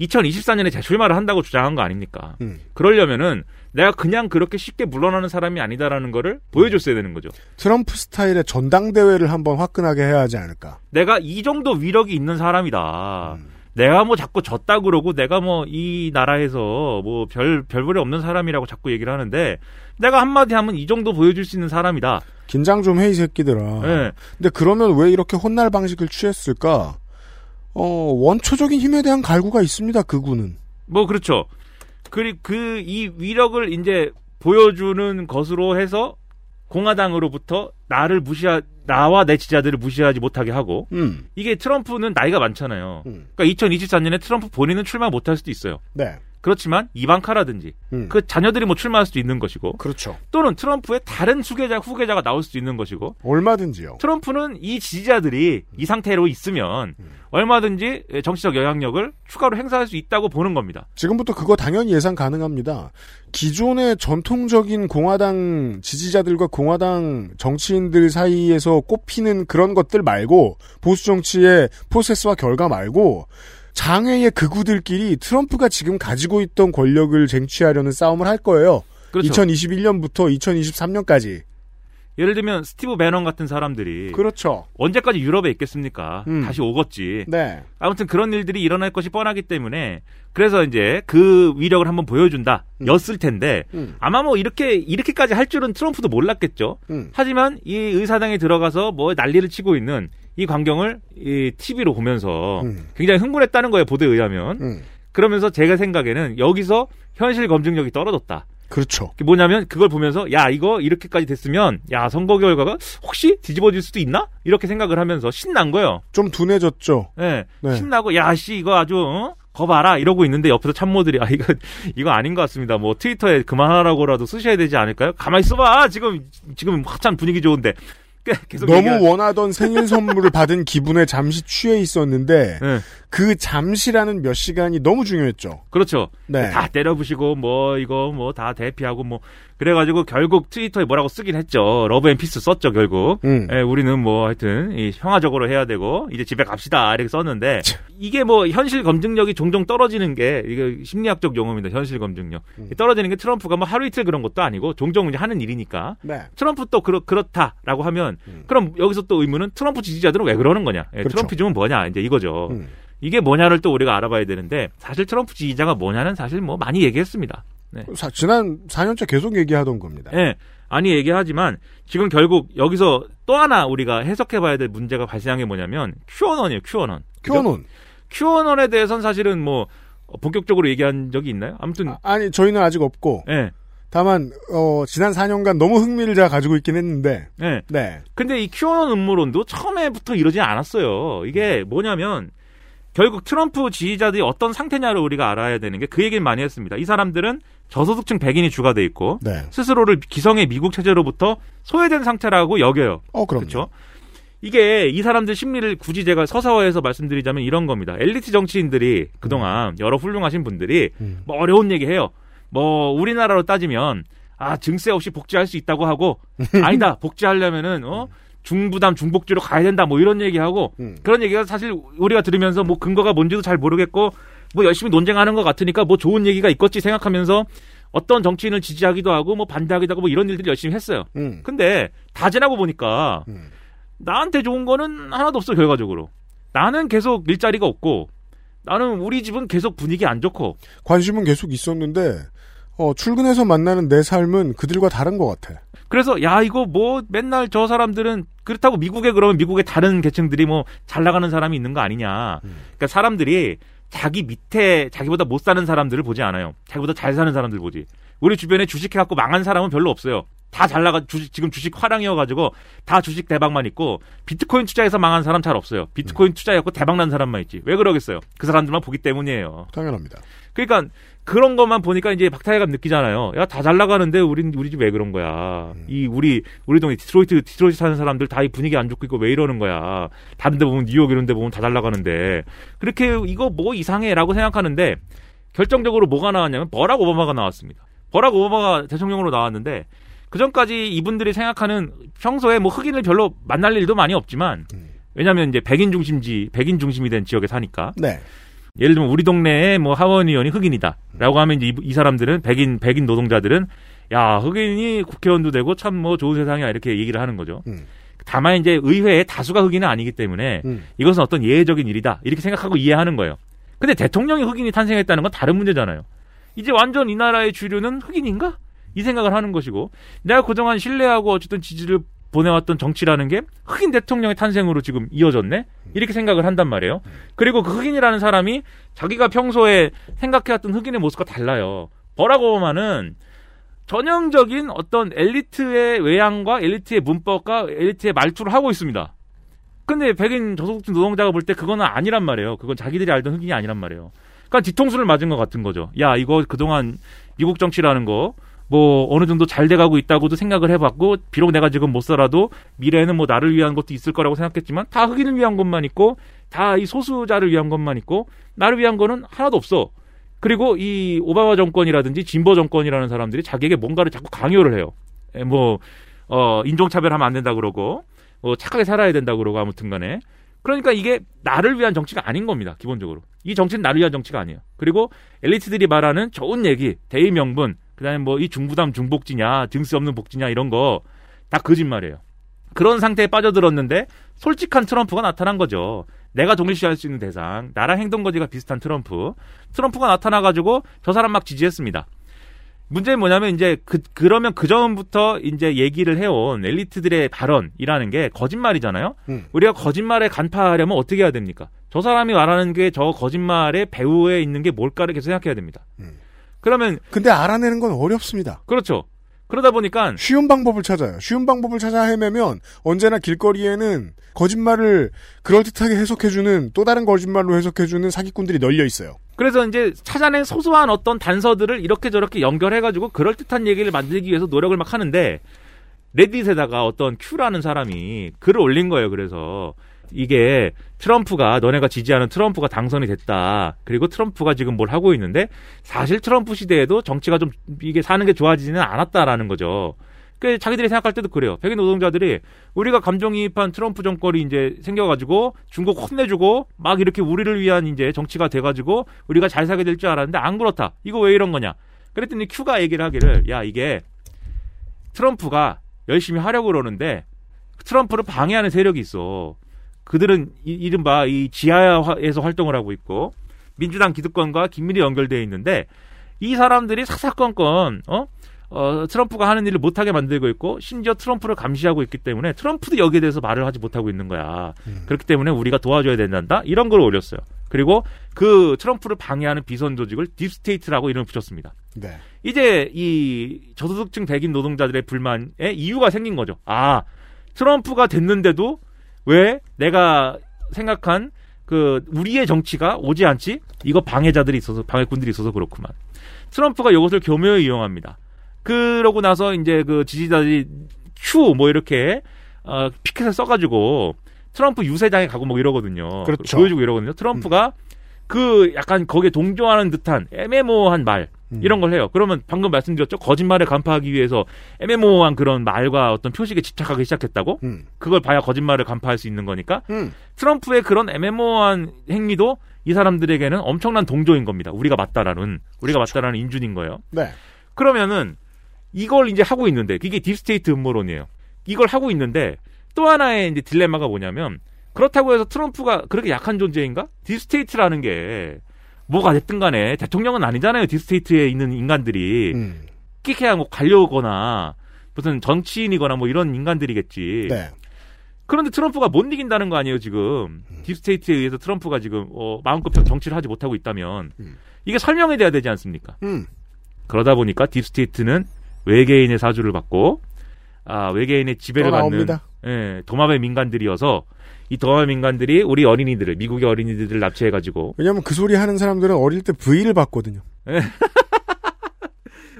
2024년에 재출마를 한다고 주장한 거 아닙니까? 음. 그러려면은 내가 그냥 그렇게 쉽게 물러나는 사람이 아니다라는 거를 보여줬어야 되는 거죠. 트럼프 스타일의 전당대회를 한번 화끈하게 해야 하지 않을까. 내가 이 정도 위력이 있는 사람이다. 음. 내가 뭐 자꾸 졌다 그러고 내가 뭐 이 나라에서 뭐 별 별볼이 없는 사람이라고 자꾸 얘기를 하는데 내가 한마디 하면 이 정도 보여줄 수 있는 사람이다. 긴장 좀 해 이 새끼들아. 네. 근데 그러면 왜 이렇게 혼날 방식을 취했을까? 어, 원초적인 힘에 대한 갈구가 있습니다. 그 군은. 뭐 그렇죠. 그리 그이 위력을 이제 보여주는 것으로 해서 공화당으로부터 나를 무시하 나와 내 지지자들을 무시하지 못하게 하고 음. 이게 트럼프는 나이가 많잖아요. 그러니까 2024년에 트럼프 본인은 출마 못할 수도 있어요. 네. 그렇지만 이방카라든지 음. 그 자녀들이 뭐 출마할 수도 있는 것이고 그렇죠. 또는 트럼프의 다른 후계자 후계자가 나올 수도 있는 것이고 얼마든지요. 트럼프는 이 지지자들이 이 상태로 있으면 얼마든지 정치적 영향력을 추가로 행사할 수 있다고 보는 겁니다. 지금부터 그거 당연히 예상 가능합니다. 기존의 전통적인 공화당 지지자들과 공화당 정치인들 사이에서 꼽히는 그런 것들 말고 보수 정치의 프로세스와 결과 말고 장외의 극우들끼리 트럼프가 지금 가지고 있던 권력을 쟁취하려는 싸움을 할 거예요. 그렇죠. 2021년부터 2023년까지. 예를 들면 스티브 배넌 같은 사람들이 그렇죠. 언제까지 유럽에 있겠습니까? 음. 다시 오겠지. 네. 아무튼 그런 일들이 일어날 것이 뻔하기 때문에 그래서 이제 그 위력을 한번 보여준다 였을 텐데 음. 아마 뭐 이렇게 이렇게까지 할 줄은 트럼프도 몰랐겠죠. 음. 하지만 이 의사당에 들어가서 뭐 난리를 치고 있는 이 광경을 이 TV로 보면서 음. 굉장히 흥분했다는 거예요 보도에 의하면. 음. 그러면서 제가 생각에는 여기서 현실 검증력이 떨어졌다. 그렇죠. 뭐냐면 그걸 보면서 야 이거 이렇게까지 됐으면 야 선거 결과가 혹시 뒤집어질 수도 있나 이렇게 생각을 하면서 신난 거예요. 좀 둔해졌죠. 네, 네. 신나고 야 씨 이거 아주 어? 거 봐라 이러고 있는데 옆에서 참모들이 아 이거 이거 아닌 것 같습니다. 뭐 트위터에 그만하라고라도 쓰셔야 되지 않을까요? 가만히 있어봐 지금 지금 한참 분위기 좋은데 너무 얘기하- 원하던 생일 선물을 받은 기분에 잠시 취해 있었는데 네. 그 잠시라는 몇 시간이 너무 중요했죠. 그렇죠. 네. 다 때려부시고 뭐 이거 뭐 다 대피하고 뭐 그래가지고 결국 트위터에 뭐라고 쓰긴 했죠. love and peace 썼죠 결국. 음. 예, 우리는 뭐 하여튼 이 평화적으로 해야 되고 이제 집에 갑시다 이렇게 썼는데 이게 뭐 현실 검증력이 종종 떨어지는 게 이게 심리학적 용어입니다. 현실 검증력 음. 떨어지는 게 트럼프가 뭐 하루 이틀 그런 것도 아니고 종종 이제 하는 일이니까 네. 트럼프 또 그렇, 그렇다라고 하면 그러면 그럼 여기서 또 의문은 트럼프 지지자들은 왜 그러는 거냐? 예, 그렇죠. 트럼피즘은 뭐냐? 이제 이거죠. 음. 이게 뭐냐를 또 우리가 알아봐야 되는데 사실 트럼프 지지자가 뭐냐는 사실 뭐 많이 얘기했습니다. 네. 사- 지난 4년째 계속 얘기하던 겁니다. 예. 아니 얘기하지만 지금 결국 여기서 또 하나 우리가 해석해봐야 될 문제가 발생한 게 뭐냐면 큐어넌이에요. 큐어넌. 큐어논. 큐어넌에 대해서는 사실은 뭐 본격적으로 얘기한 적이 있나요? 아무튼 아 니 저희는 아직 없고 예. 다만 어, 지난 4년간 너무 흥미를 제가 가지고 있긴 했는데 예. 네. 근데 이 큐어넌 음모론도 처음에부터 이러진 않았어요. 이게 뭐냐면 결국 트럼프 지지자들이 어떤 상태냐를 우리가 알아야 되는 게 그 얘기를 많이 했습니다. 이 사람들은 저소득층 백인이 주가 돼 있고 네. 스스로를 기성의 미국 체제로부터 소외된 상태라고 여겨요. 어. 그렇죠? 이게 이 사람들 심리를 굳이 제가 서사화해서 말씀드리자면 이런 겁니다. 엘리트 정치인들이 그동안 음. 여러 훌륭하신 분들이 뭐 어려운 얘기 해요. 뭐 우리나라로 따지면 아 증세 없이 복지할 수 있다고 하고 아니다 복지하려면은 어 중부담 중복지로 가야 된다 뭐 이런 얘기하고 음. 그런 얘기가 사실 우리가 들으면서 뭐 근거가 뭔지도 잘 모르겠고 뭐 열심히 논쟁하는 것 같으니까 뭐 좋은 얘기가 있겠지 생각하면서 어떤 정치인을 지지하기도 하고 뭐 반대하기도 하고 뭐 이런 일들을 열심히 했어요. 음. 근데 다 지나고 보니까 나한테 좋은 거는 하나도 없어 결과적으로. 나는 계속 일자리가 없고 나는 우리 집은 계속 분위기 안 좋고 관심은 계속 있었는데 어, 출근해서 만나는 내 삶은 그들과 다른 것 같아. 그래서 야 이거 뭐 맨날 저 사람들은 그렇다고 미국에 그러면 미국의 다른 계층들이 뭐 잘 나가는 사람이 있는 거 아니냐. 그러니까 사람들이 자기 밑에 자기보다 못 사는 사람들을 보지 않아요. 자기보다 잘 사는 사람들 보지. 우리 주변에 주식해 갖고 망한 사람은 별로 없어요. 다 잘 나가 주식 지금 주식 활황이어가지고 다 주식 대박만 있고 비트코인 투자해서 망한 사람 잘 없어요. 비트코인 투자해갖고 대박 난 사람만 있지. 왜 그러겠어요? 그 사람들만 보기 때문이에요. 당연합니다. 그러니까 그런 것만 보니까 이제 박탈감 느끼잖아요. 야 다 잘 나가는데 우리 우리 집 왜 그런 거야? 이 우리 우리 동네 디트로이트 디트로이트 사는 사람들 다 이 분위기 안 좋고 있고 왜 이러는 거야? 다른 데 보면 뉴욕 이런 데 보면 다 잘 나가는데 그렇게 이거 뭐 이상해라고 생각하는데 결정적으로 뭐가 나왔냐면 버락 오바마가 나왔습니다. 버락 오바마가 대통령으로 나왔는데 그 전까지 이분들이 생각하는 평소에 뭐 흑인을 별로 만날 일도 많이 없지만 왜냐하면 이제 백인 중심지 백인 중심이 된 지역에 사니까 네. 예를 들면 우리 동네에 뭐 하원 의원이 흑인이다라고 하면 이제 이, 이 사람들은 백인 백인 노동자들은 야 흑인이 국회의원도 되고 참 뭐 좋은 세상이야 이렇게 얘기를 하는 거죠. 다만 이제 의회에 다수가 흑인은 아니기 때문에 이것은 어떤 예외적인 일이다 이렇게 생각하고 이해하는 거예요. 근데 대통령이 흑인이 탄생했다는 건 다른 문제잖아요. 이제 완전 이 나라의 주류는 흑인인가? 이 생각을 하는 것이고 내가 그동안 신뢰하고 어쨌든 지지를 보내왔던 정치라는 게 흑인 대통령의 탄생으로 지금 이어졌네? 이렇게 생각을 한단 말이에요. 그리고 그 흑인이라는 사람이 자기가 평소에 생각해왔던 흑인의 모습과 달라요. 버락 오바마는 전형적인 어떤 엘리트의 외양과 엘리트의 문법과 엘리트의 말투를 하고 있습니다. 근데 백인 저소득층 노동자가 볼 때 그거는 아니란 말이에요. 그건 자기들이 알던 흑인이 아니란 말이에요. 그러니까 뒤통수를 맞은 것 같은 거죠. 야, 이거 그동안 미국 정치라는 거, 뭐, 어느 정도 잘 돼가고 있다고도 생각을 해봤고, 비록 내가 지금 못 살아도 미래에는 뭐 나를 위한 것도 있을 거라고 생각했지만, 다 흑인을 위한 것만 있고, 다 이 소수자를 위한 것만 있고, 나를 위한 거는 하나도 없어. 그리고 이 오바마 정권이라든지 진보 정권이라는 사람들이 자기에게 뭔가를 자꾸 강요를 해요. 에, 뭐, 어, 인종차별하면 안 된다 그러고, 뭐 착하게 살아야 된다 그러고 아무튼 간에. 그러니까 이게 나를 위한 정치가 아닌 겁니다. 기본적으로. 이 정치는 나를 위한 정치가 아니에요. 그리고 엘리트들이 말하는 좋은 얘기, 대의 명분, 그다음에 뭐 이 중부담 중복지냐, 증세 없는 복지냐 이런 거 다 거짓말이에요. 그런 상태에 빠져들었는데 솔직한 트럼프가 나타난 거죠. 내가 동일시할 수 있는 대상, 나랑 행동거지가 비슷한 트럼프. 트럼프가 나타나가지고 저 사람 막 지지했습니다. 문제는 뭐냐면 이제 그 그러면 그 전부터 이제 얘기를 해온 엘리트들의 발언이라는 게 거짓말이잖아요. 우리가 거짓말에 간파하려면 어떻게 해야 됩니까? 저 사람이 말하는 게 저 거짓말의 배후에 있는 게 뭘까를 계속 생각해야 됩니다. 그러면 근데 알아내는 건 어렵습니다. 그렇죠. 그러다 보니까 쉬운 방법을 찾아요. 쉬운 방법을 찾아 헤매면 언제나 길거리에는 거짓말을 그럴듯하게 해석해주는 또 다른 거짓말로 해석해주는 사기꾼들이 널려 있어요. 그래서 이제 찾아낸 소소한 어떤 단서들을 이렇게 저렇게 연결해가지고 그럴듯한 얘기를 만들기 위해서 노력을 막 하는데 레딧에다가 어떤 큐라는 사람이 글을 올린 거예요. 그래서 이게 트럼프가 너네가 지지하는 트럼프가 당선이 됐다. 그리고 트럼프가 지금 뭘 하고 있는데 사실 트럼프 시대에도 정치가 좀 이게 사는 게 좋아지지는 않았다라는 거죠. 그 자기들이 생각할 때도 그래요. 백인 노동자들이 우리가 감정이입한 트럼프 정권이 이제 생겨가지고 중국 혼내주고 막 이렇게 우리를 위한 이제 정치가 돼가지고 우리가 잘 살게 될 줄 알았는데 안 그렇다. 이거 왜 이런 거냐? 그랬더니 큐가 얘기를 하기를 야 이게 트럼프가 열심히 하려고 그러는데 트럼프를 방해하는 세력이 있어. 그들은 이, 이른바 이 지하에서 활동을 하고 있고 민주당 기득권과 긴밀히 연결되어 있는데 이 사람들이 사사건건 어? 어, 트럼프가 하는 일을 못하게 만들고 있고 심지어 트럼프를 감시하고 있기 때문에 트럼프도 여기에 대해서 말을 하지 못하고 있는 거야. 그렇기 때문에 우리가 도와줘야 된단다. 이런 걸 올렸어요. 그리고 그 트럼프를 방해하는 비선 조직을 deep state라고 이름을 붙였습니다. 네. 이제 이 저소득층 백인 노동자들의 불만에 이유가 생긴 거죠. 아, 트럼프가 됐는데도 왜 내가 생각한 그 우리의 정치가 오지 않지? 이거 방해자들이 있어서 방해꾼들이 있어서 그렇구만. 트럼프가 이것을 교묘히 이용합니다. 그러고 나서 이제 그 지지자들이 Q 뭐 이렇게 어 피켓을 써가지고 트럼프 유세장에 가고 뭐 이러거든요. 그렇죠. 보여주고 이러거든요. 트럼프가 그 약간 거기에 동조하는 듯한 애매모호한 말 이런 걸 해요. 그러면 방금 말씀드렸죠. 거짓말을 간파하기 위해서 애매모호한 그런 말과 어떤 표식에 집착하기 시작했다고? 그걸 봐야 거짓말을 간파할 수 있는 거니까. 트럼프의 그런 애매모호한 행위도 이 사람들에게는 엄청난 동조인 겁니다. 우리가 맞다라는 우리가 맞다라는 인준인 거예요. 네. 그러면은 이걸 이제 하고 있는데 이게 deep state 음모론이에요. 이걸 하고 있는데 또 하나의 이제 딜레마가 뭐냐면 그렇다고 해서 트럼프가 그렇게 약한 존재인가? deep state라는 게 뭐가 됐든 간에 대통령은 아니잖아요. deep state에 있는 인간들이 음. 끽해야 뭐 관료거나 무슨 정치인이거나 뭐 이런 인간들이겠지. 네. 그런데 트럼프가 못 이긴다는 거 아니에요 지금 deep state에 의해서 트럼프가 지금 어, 마음껏 정치를 하지 못하고 있다면 이게 설명이 돼야 되지 않습니까? 음. 그러다 보니까 deep state는 외계인의 사주를 받고 아 외계인의 지배를 또 받는. 예, 도마뱀 인간들이어서 이 도마뱀 인간들이 우리 어린이들을 미국의 어린이들을 납치해가지고 왜냐면 그 소리 하는 사람들은 어릴 때 V를 봤거든요.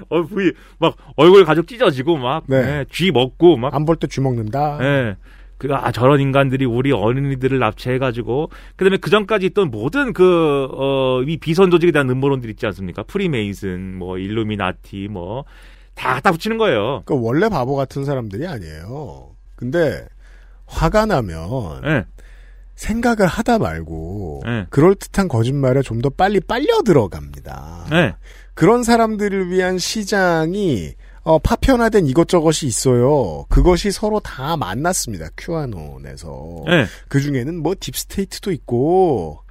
어, V, 막, 얼굴 가죽 찢어지고, 막, 네. 예, 쥐 먹고, 막. 안 볼 때 쥐 먹는다. 예. 그, 아, 저런 인간들이 우리 어린이들을 납치해가지고, 그 다음에 그 전까지 있던 모든 그, 어, 이 비선 조직에 대한 음모론들 있지 않습니까? 프리메이슨, 뭐, 일루미나티, 뭐, 다 갖다 붙이는 거예요. 그러니까 원래 바보 같은 사람들이 아니에요. 근데 화가 나면 예. 생각을 하다 말고 예. 그럴 듯한 거짓말에 좀 더 빨리 빨려 들어갑니다. 예. 그런 사람들을 위한 시장이 어, 파편화된 이것저것이 있어요. 그것이 서로 다 만났습니다. 큐아논에서. 예. 그 중에는 뭐 딥스테이트도 있고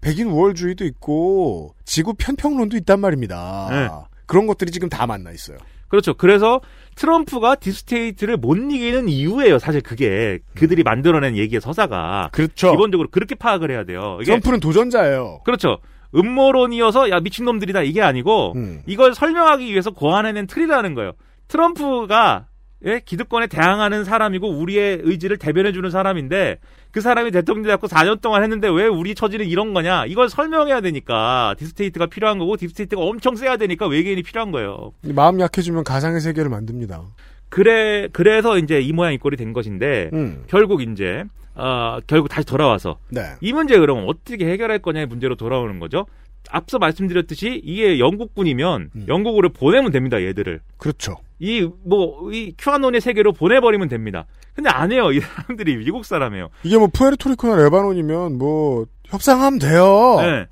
백인 우월주의도 있고 지구 편평론도 있단 말입니다. 예. 그런 것들이 지금 다 만나 있어요. 그렇죠. 그래서 트럼프가 deep state를 못 이기는 이유예요. 사실 그게 그들이 만들어낸 얘기의 서사가. 그렇죠. 기본적으로 그렇게 파악을 해야 돼요. 이게 트럼프는 도전자예요. 그렇죠. 음모론이어서 야 미친놈들이다 이게 아니고 음. 이걸 설명하기 위해서 고안해낸 틀이라는 거예요. 트럼프가 예? 기득권에 대항하는 사람이고 우리의 의지를 대변해 주는 사람인데 그 사람이 대통령 잡고 4년 동안 했는데 왜 우리 처지는 이런 거냐 이걸 설명해야 되니까 deep state가 필요한 거고 deep state가 엄청 세야 되니까 외계인이 필요한 거예요. 마음 약해지면 가상의 세계를 만듭니다. 그래 그래서 이제 이 모양 이 꼴이 된 것인데 음. 결국 이제 어, 결국 다시 돌아와서 네. 이 문제 그러면 어떻게 해결할 거냐의 문제로 돌아오는 거죠. 앞서 말씀드렸듯이 이게 영국군이면 영국으로 보내면 됩니다. 얘들을. 그렇죠. 이 뭐 이 큐아논의 세계로 보내버리면 됩니다. 근데 안 해요. 이 사람들이 미국 사람이에요. 이게 뭐 푸에르토리코나 레바논이면 뭐 협상하면 돼요. 네.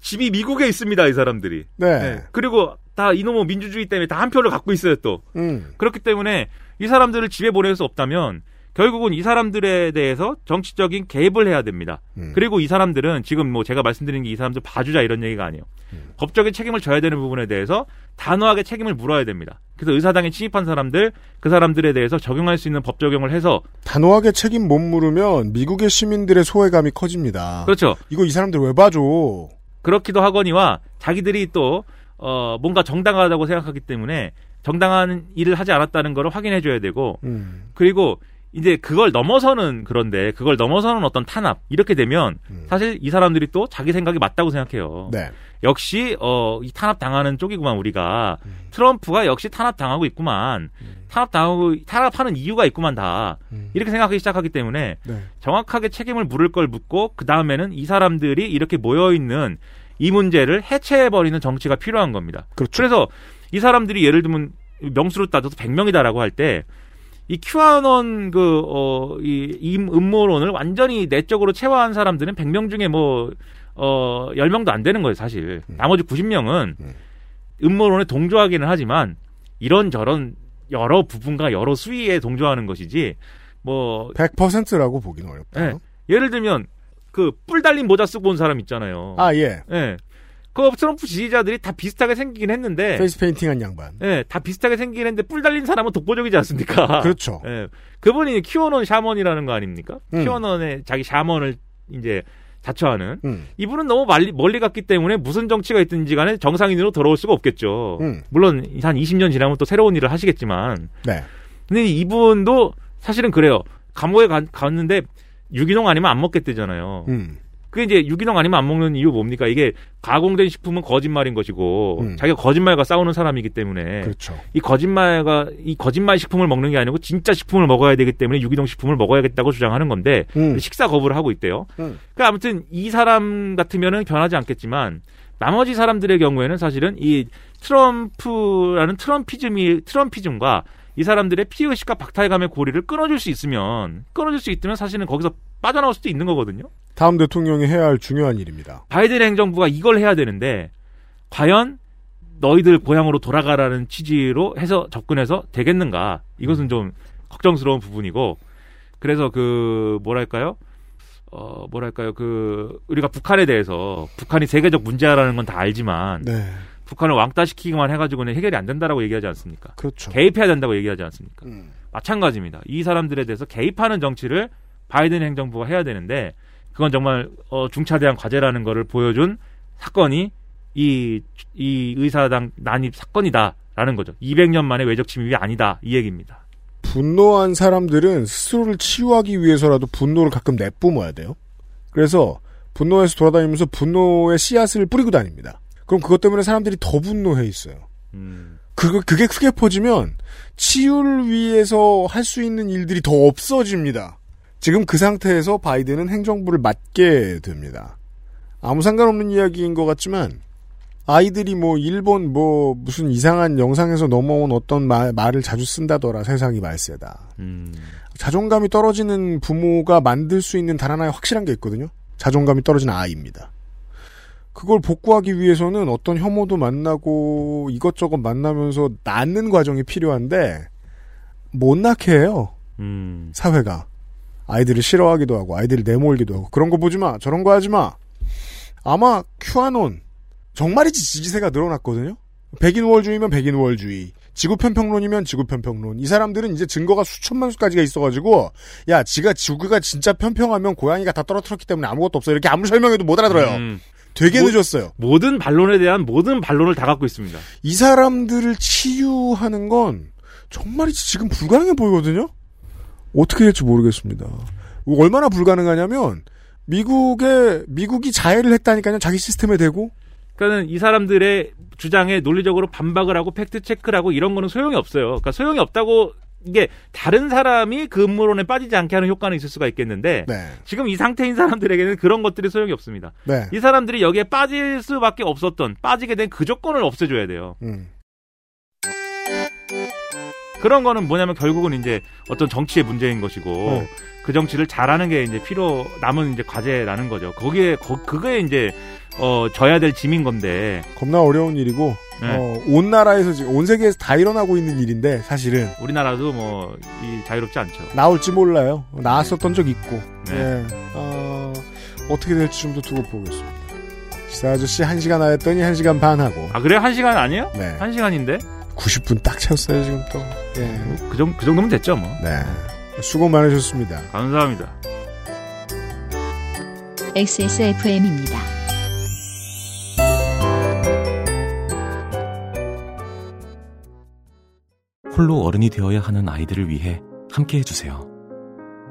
집이 미국에 있습니다. 이 사람들이. 네. 그리고 다 이놈의 민주주의 때문에 다 한 표를 갖고 있어요. 또. 음. 그렇기 때문에 이 사람들을 집에 보낼 수 없다면 결국은 이 사람들에 대해서 정치적인 개입을 해야 됩니다. 음. 그리고 이 사람들은 지금 뭐 제가 말씀드린 게 이 사람들 봐주자 이런 얘기가 아니에요. 음. 법적인 책임을 져야 되는 부분에 대해서 단호하게 책임을 물어야 됩니다. 그래서 의사당에 침입한 사람들 그 사람들에 대해서 적용할 수 있는 법 적용을 해서 단호하게 책임 못 물으면 미국의 시민들의 소외감이 커집니다. 그렇죠. 이거 이 사람들 왜 봐줘? 그렇기도 하거니와 자기들이 또 어, 뭔가 정당하다고 생각하기 때문에 정당한 일을 하지 않았다는 걸 확인해 줘야 되고 음. 그리고 이제 그걸 넘어서는 그런데 그걸 넘어서는 어떤 탄압 이렇게 되면 사실 이 사람들이 또 자기 생각이 맞다고 생각해요. 네. 역시 어, 이 탄압 당하는 쪽이구만 우리가 트럼프가 역시 탄압 당하고 있구만 탄압 당하고 탄압하는 이유가 있구만 다 이렇게 생각하기 시작하기 때문에 네. 정확하게 책임을 물을 걸 묻고 그 다음에는 이 사람들이 이렇게 모여 있는 이 문제를 해체해 버리는 정치가 필요한 겁니다. 그렇죠. 래서 이 사람들이 예를 들면 명수로 따져서 100명이다라고 할때 이 큐아논 그, 어, 이, 이 음모론을 완전히 내적으로 체화한 사람들은 100명 중에 뭐, 어, 10명도 안 되는 거예요, 사실. 나머지 90명은 음모론에 동조하기는 하지만 이런저런 여러 부분과 여러 수위에 동조하는 것이지 뭐 100%라고 보기는 어렵다. 예. 예를 들면 그 뿔 달린 모자 쓰고 온 사람 있잖아요. 아, 예. 예. 그 트럼프 지지자들이 다 비슷하게 생기긴 했는데 페이스 페인팅한 양반. 예, 다 비슷하게 생기긴 했는데 뿔 달린 사람은 독보적이지 않습니까? 그렇죠. 예. 그분이 큐어넌 샤먼이라는 거 아닙니까? 음. 큐어넌 자기 샤먼을 이제 자처하는 음. 이분은 너무 멀리, 멀리 갔기 때문에 무슨 정치가 있든지 간에 정상인으로 돌아올 수가 없겠죠. 음. 물론 한 20년 지나면 또 새로운 일을 하시겠지만 네. 근데 이분도 사실은 그래요. 감옥에 가- 갔는데 유기농 아니면 안 먹겠대잖아요. 음. 그게 이제 유기농 아니면 안 먹는 이유 뭡니까? 이게 가공된 식품은 거짓말인 것이고 음. 자기가 거짓말과 싸우는 사람이기 때문에 그렇죠. 이 거짓말과 이 거짓말 식품을 먹는 게 아니고 진짜 식품을 먹어야 되기 때문에 유기농 식품을 먹어야겠다고 주장하는 건데 음. 식사 거부를 하고 있대요. 음. 그러니까 아무튼 이 사람 같으면은 변하지 않겠지만 나머지 사람들의 경우에는 사실은 이 트럼프라는 트럼피즘이 트럼피즘과 이 사람들의 피의식과 박탈감의 고리를 끊어줄 수 있으면 끊어줄 수 있으면 사실은 거기서 빠져나올 수도 있는 거거든요. 다음 대통령이 해야 할 중요한 일입니다. 바이든 행정부가 이걸 해야 되는데 과연 너희들 고향으로 돌아가라는 취지로 해서 접근해서 되겠는가? 이것은 좀 걱정스러운 부분이고 그래서 그 뭐랄까요? 어 뭐랄까요? 그 우리가 북한에 대해서 북한이 세계적 문제라는 건 다 알지만 네. 북한을 왕따시키기만 해가지고는 해결이 안 된다라고 얘기하지 않습니까? 그렇죠. 개입해야 된다고 얘기하지 않습니까? 음. 마찬가지입니다. 이 사람들에 대해서 개입하는 정치를 바이든 행정부가 해야 되는데 그건 정말 어, 중차대한 과제라는 거를 보여준 사건이 이, 이 의사당 난입 사건이다라는 거죠. 200년 만에 외적 침입이 아니다 이 얘기입니다. 분노한 사람들은 스스로를 치유하기 위해서라도 분노를 가끔 내뿜어야 돼요. 그래서 분노에서 돌아다니면서 분노의 씨앗을 뿌리고 다닙니다. 그럼 그것 때문에 사람들이 더 분노해 있어요. 음. 그거 그게 크게 퍼지면 치유를 위해서 할 수 있는 일들이 더 없어집니다. 지금 그 상태에서 바이든은 행정부를 맡게 됩니다. 아무 상관없는 이야기인 것 같지만 아이들이 뭐 일본 뭐 무슨 이상한 영상에서 넘어온 어떤 말, 말을 자주 쓴다더라 세상이 말세다. 음. 자존감이 떨어지는 부모가 만들 수 있는 단 하나의 확실한 게 있거든요. 자존감이 떨어지는 아이입니다. 그걸 복구하기 위해서는 어떤 혐오도 만나고 이것저것 만나면서 낳는 과정이 필요한데 못 낳게 해요. 음. 사회가 아이들을 싫어하기도 하고 아이들을 내몰기도 하고 그런 거 보지 마 저런 거 하지 마 아마 큐아논 정말이지 지지세가 늘어났거든요 백인우월주의면 백인우월주의 지구편평론이면 지구편평론 이 사람들은 이제 증거가 수천만 수까지가 있어가지고 야 지가 지구가 진짜 편평하면 고양이가 다 떨어뜨렸기 때문에 아무것도 없어 이렇게 아무 설명해도 못 알아들어요 음. 되게 모- 늦었어요 모든 반론에 대한 모든 반론을 다 갖고 있습니다. 이 사람들을 치유하는 건 정말이지 지금 불가능해 보이거든요. 어떻게 될지 모르겠습니다. 얼마나 불가능하냐면 미국에 미국이 자해를 했다니까요. 자기 시스템에 대고 그러니까는 이 사람들의 주장에 논리적으로 반박을 하고 팩트 체크를 하고 이런 거는 소용이 없어요. 그러니까 소용이 없다고 이게 다른 사람이 그 음모론에 빠지지 않게 하는 효과는 있을 수가 있겠는데 네. 지금 이 상태인 사람들에게는 그런 것들이 소용이 없습니다. 네. 이 사람들이 여기에 빠질 수밖에 없었던 빠지게 된 그 조건을 없애줘야 돼요. 음. 그런 거는 뭐냐면 결국은 이제 어떤 정치의 문제인 것이고 네. 그 정치를 잘하는 게 이제 필요 남은 이제 과제라는 거죠. 거기에 거, 그게 이제 어 져야 될 짐인 건데 겁나 어려운 일이고 네. 어, 온 나라에서 지금 온 세계에서 다 일어나고 있는 일인데 사실은 우리나라도 뭐 이 자유롭지 않죠. 나올지 몰라요. 나왔었던 적 있고 네. 예. 어, 어떻게 될지 좀 더 두고 보겠습니다. 시사 아저씨 1 시간 하였더니 1 시간 반 하고 아 그래요? 한 시간 아니에요? 네. 한 시간인데 90분 딱 채웠어요 지금 또. 예. 그, 정, 그 정도면 됐죠 뭐. 네. 수고 많으셨습니다. 감사합니다. XSFM입니다. 홀로 어른이 되어야 하는 아이들을 위해 함께 해주세요.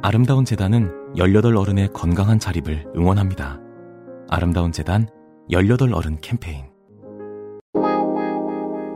아름다운 재단은 18 어른의 건강한 자립을 응원합니다. 아름다운 재단 18 어른 캠페인.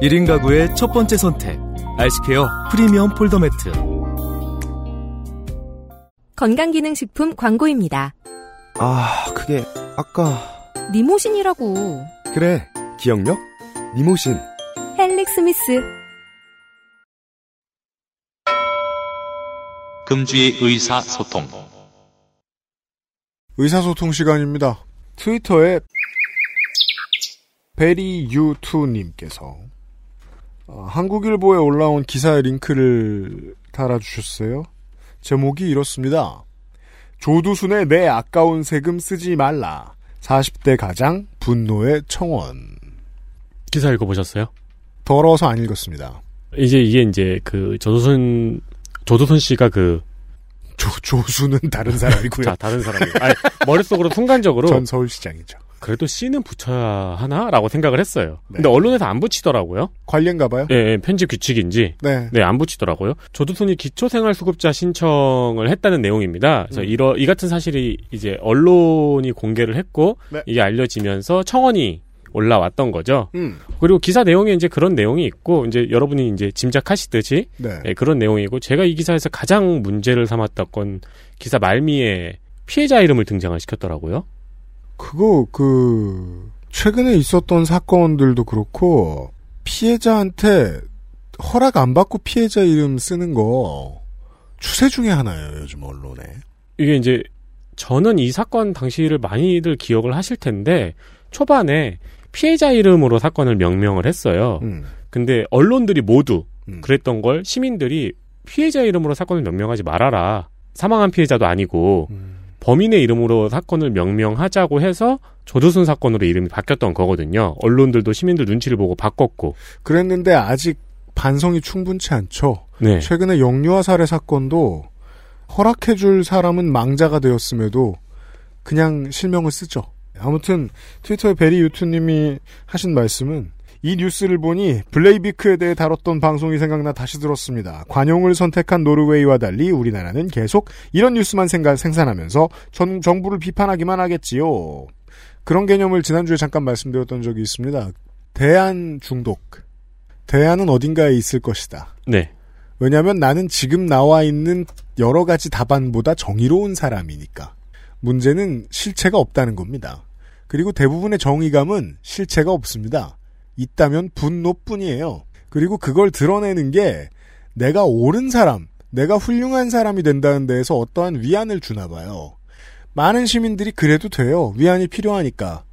1인 가구의 첫 번째 선택. 아이스케어 프리미엄 폴더 매트. 건강기능식품 광고입니다. 아, 그게 아까 니모신이라고. 그래. 기억력? 니모신. 헬릭 스미스. 금주의 의사소통. 의사소통 시간입니다. 트위터에 베리유2님께서 어, 한국일보에 올라온 기사의 링크를 달아주셨어요. 제목이 이렇습니다. 조두순의 내 아까운 세금 쓰지 말라. 40대 가장 분노의 청원. 기사 읽어보셨어요? 더러워서 안 읽었습니다. 이제 이게 이제 그 조두순 조두순 씨가 그 조, 조수는 다른 사람이고요. 자, 다른 사람이고. 아니, 머릿속으로 순간적으로 전 서울시장이죠. 그래도 C는 붙여야 하나라고 생각을 했어요. 네. 근데 언론에서 안 붙이더라고요. 관련가 봐요? 예, 예, 편집 규칙인지. 네. 네, 안 붙이더라고요. 조두순이 기초생활수급자 신청을 했다는 내용입니다. 그래서 음. 이러, 이 같은 사실이 이제 언론이 공개를 했고, 네. 이게 알려지면서 청원이 올라왔던 거죠. 음. 그리고 기사 내용에 이제 그런 내용이 있고, 이제 여러분이 이제 짐작하시듯이, 네. 예, 그런 내용이고, 제가 이 기사에서 가장 문제를 삼았던 건 기사 말미에 피해자 이름을 등장을 시켰더라고요. 그거 그 최근에 있었던 사건들도 그렇고 피해자한테 허락 안 받고 피해자 이름 쓰는 거 추세 중에 하나예요 요즘 언론에. 이게 이제 저는 이 사건 당시를 많이들 기억을 하실 텐데 초반에 피해자 이름으로 사건을 명명을 했어요. 음. 근데 언론들이 모두 그랬던 걸 시민들이 피해자 이름으로 사건을 명명하지 말아라. 사망한 피해자도 아니고 범인의 이름으로 사건을 명명하자고 해서 조두순 사건으로 이름이 바뀌었던 거거든요. 언론들도 시민들 눈치를 보고 바꿨고. 그랬는데 아직 반성이 충분치 않죠. 네. 최근에 영유아 살해 사건도 허락해줄 사람은 망자가 되었음에도 그냥 실명을 쓰죠. 아무튼 트위터의 베리 유투님이 하신 말씀은 이 뉴스를 보니 블레이비크에 대해 다뤘던 방송이 생각나 다시 들었습니다. 관용을 선택한 노르웨이와 달리 우리나라는 계속 이런 뉴스만 생각, 생산하면서 전 정부를 비판하기만 하겠지요. 그런 개념을 지난주에 잠깐 말씀드렸던 적이 있습니다. 대안 중독. 대안은 어딘가에 있을 것이다. 네. 왜냐하면 나는 지금 나와 있는 여러 가지 답안보다 정의로운 사람이니까. 문제는 실체가 없다는 겁니다. 그리고 대부분의 정의감은 실체가 없습니다. 있다면 분노뿐이에요. 그리고 그걸 드러내는 게 내가 옳은 사람, 내가 훌륭한 사람이 된다는 데에서 어떠한 위안을 주나 봐요. 많은 시민들이 그래도 돼요. 위안이 필요하니까.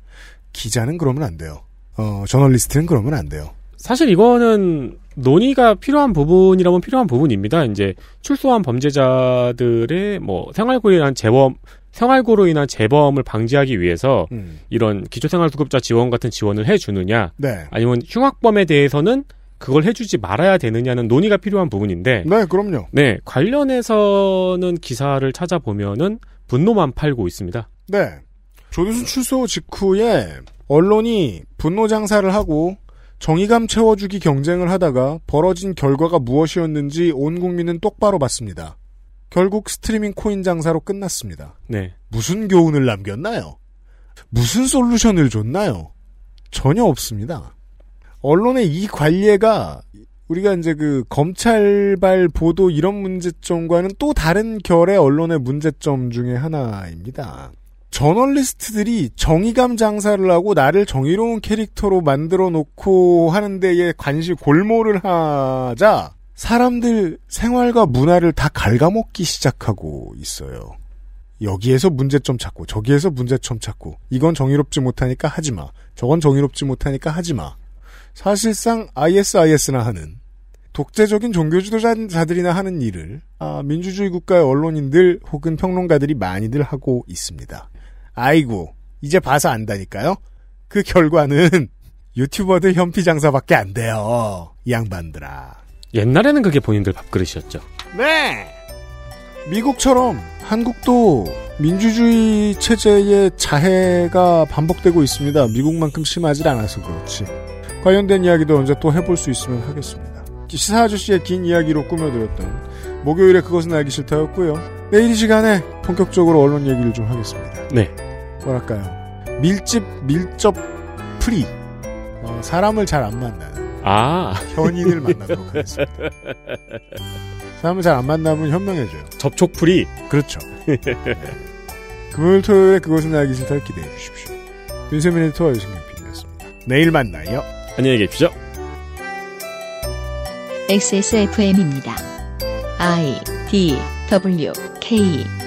기자는 그러면 안 돼요. 어, 저널리스트는 그러면 안 돼요. 사실 이거는 논의가 필요한 부분이라면 필요한 부분입니다. 이제 출소한 범죄자들의 뭐 생활고로 인한 재범 생활고로 인한 재범을 방지하기 위해서 음. 이런 기초생활수급자 지원 같은 지원을 해주느냐, 네. 아니면 흉악범에 대해서는 그걸 해주지 말아야 되느냐는 논의가 필요한 부분인데, 네, 그럼요. 네 관련해서는 기사를 찾아보면은 분노만 팔고 있습니다. 네. 조두순 출소 직후에 언론이 분노 장사를 하고 정의감 채워주기 경쟁을 하다가 벌어진 결과가 무엇이었는지 온 국민은 똑바로 봤습니다. 결국 스트리밍 코인 장사로 끝났습니다. 네. 무슨 교훈을 남겼나요? 무슨 솔루션을 줬나요? 전혀 없습니다. 언론의 이 관례가 우리가 이제 그 검찰발 보도 이런 문제점과는 또 다른 결의 언론의 문제점 중에 하나입니다. 저널리스트들이 정의감 장사를 하고 나를 정의로운 캐릭터로 만들어 놓고 하는 데에 관심 골몰을 하자 사람들 생활과 문화를 다 갉아먹기 시작하고 있어요. 여기에서 문제점 찾고 저기에서 문제점 찾고 이건 정의롭지 못하니까 하지 마. 저건 정의롭지 못하니까 하지 마. 사실상 ISIS나 하는 독재적인 종교 지도자들이나 하는 일을 아, 민주주의 국가의 언론인들 혹은 평론가들이 많이들 하고 있습니다. 아이고 이제 봐서 안다니까요. 그 결과는 유튜버들 현피 장사밖에 안 돼요. 이 양반들아. 옛날에는 그게 본인들 밥그릇이었죠. 네. 미국처럼 한국도 민주주의 체제의 자해가 반복되고 있습니다. 미국만큼 심하지 않아서 그렇지. 관련된 이야기도 언제 또 해볼 수 있으면 하겠습니다. 시사 아저씨의 긴 이야기로 꾸며드렸던 목요일에 그것은 알기 싫다였고요. 내일 이 시간에 본격적으로 언론 얘기를 좀 하겠습니다. 네. 뭐랄까요. 밀집, 밀접, free. 어, 사람을 잘 안 만나는. 아. 현인을 만나도록 하겠습니다. 사람을 잘 안 만나면 현명해져요. 접촉 free. 그렇죠. 금요일 토요일에 그것은 알기 싫다를 기대해 주십시오. 윤세민 에디터와 유승균 PD였습니다. 내일 만나요. 안녕히 계십시오. XSFM입니다. I D W K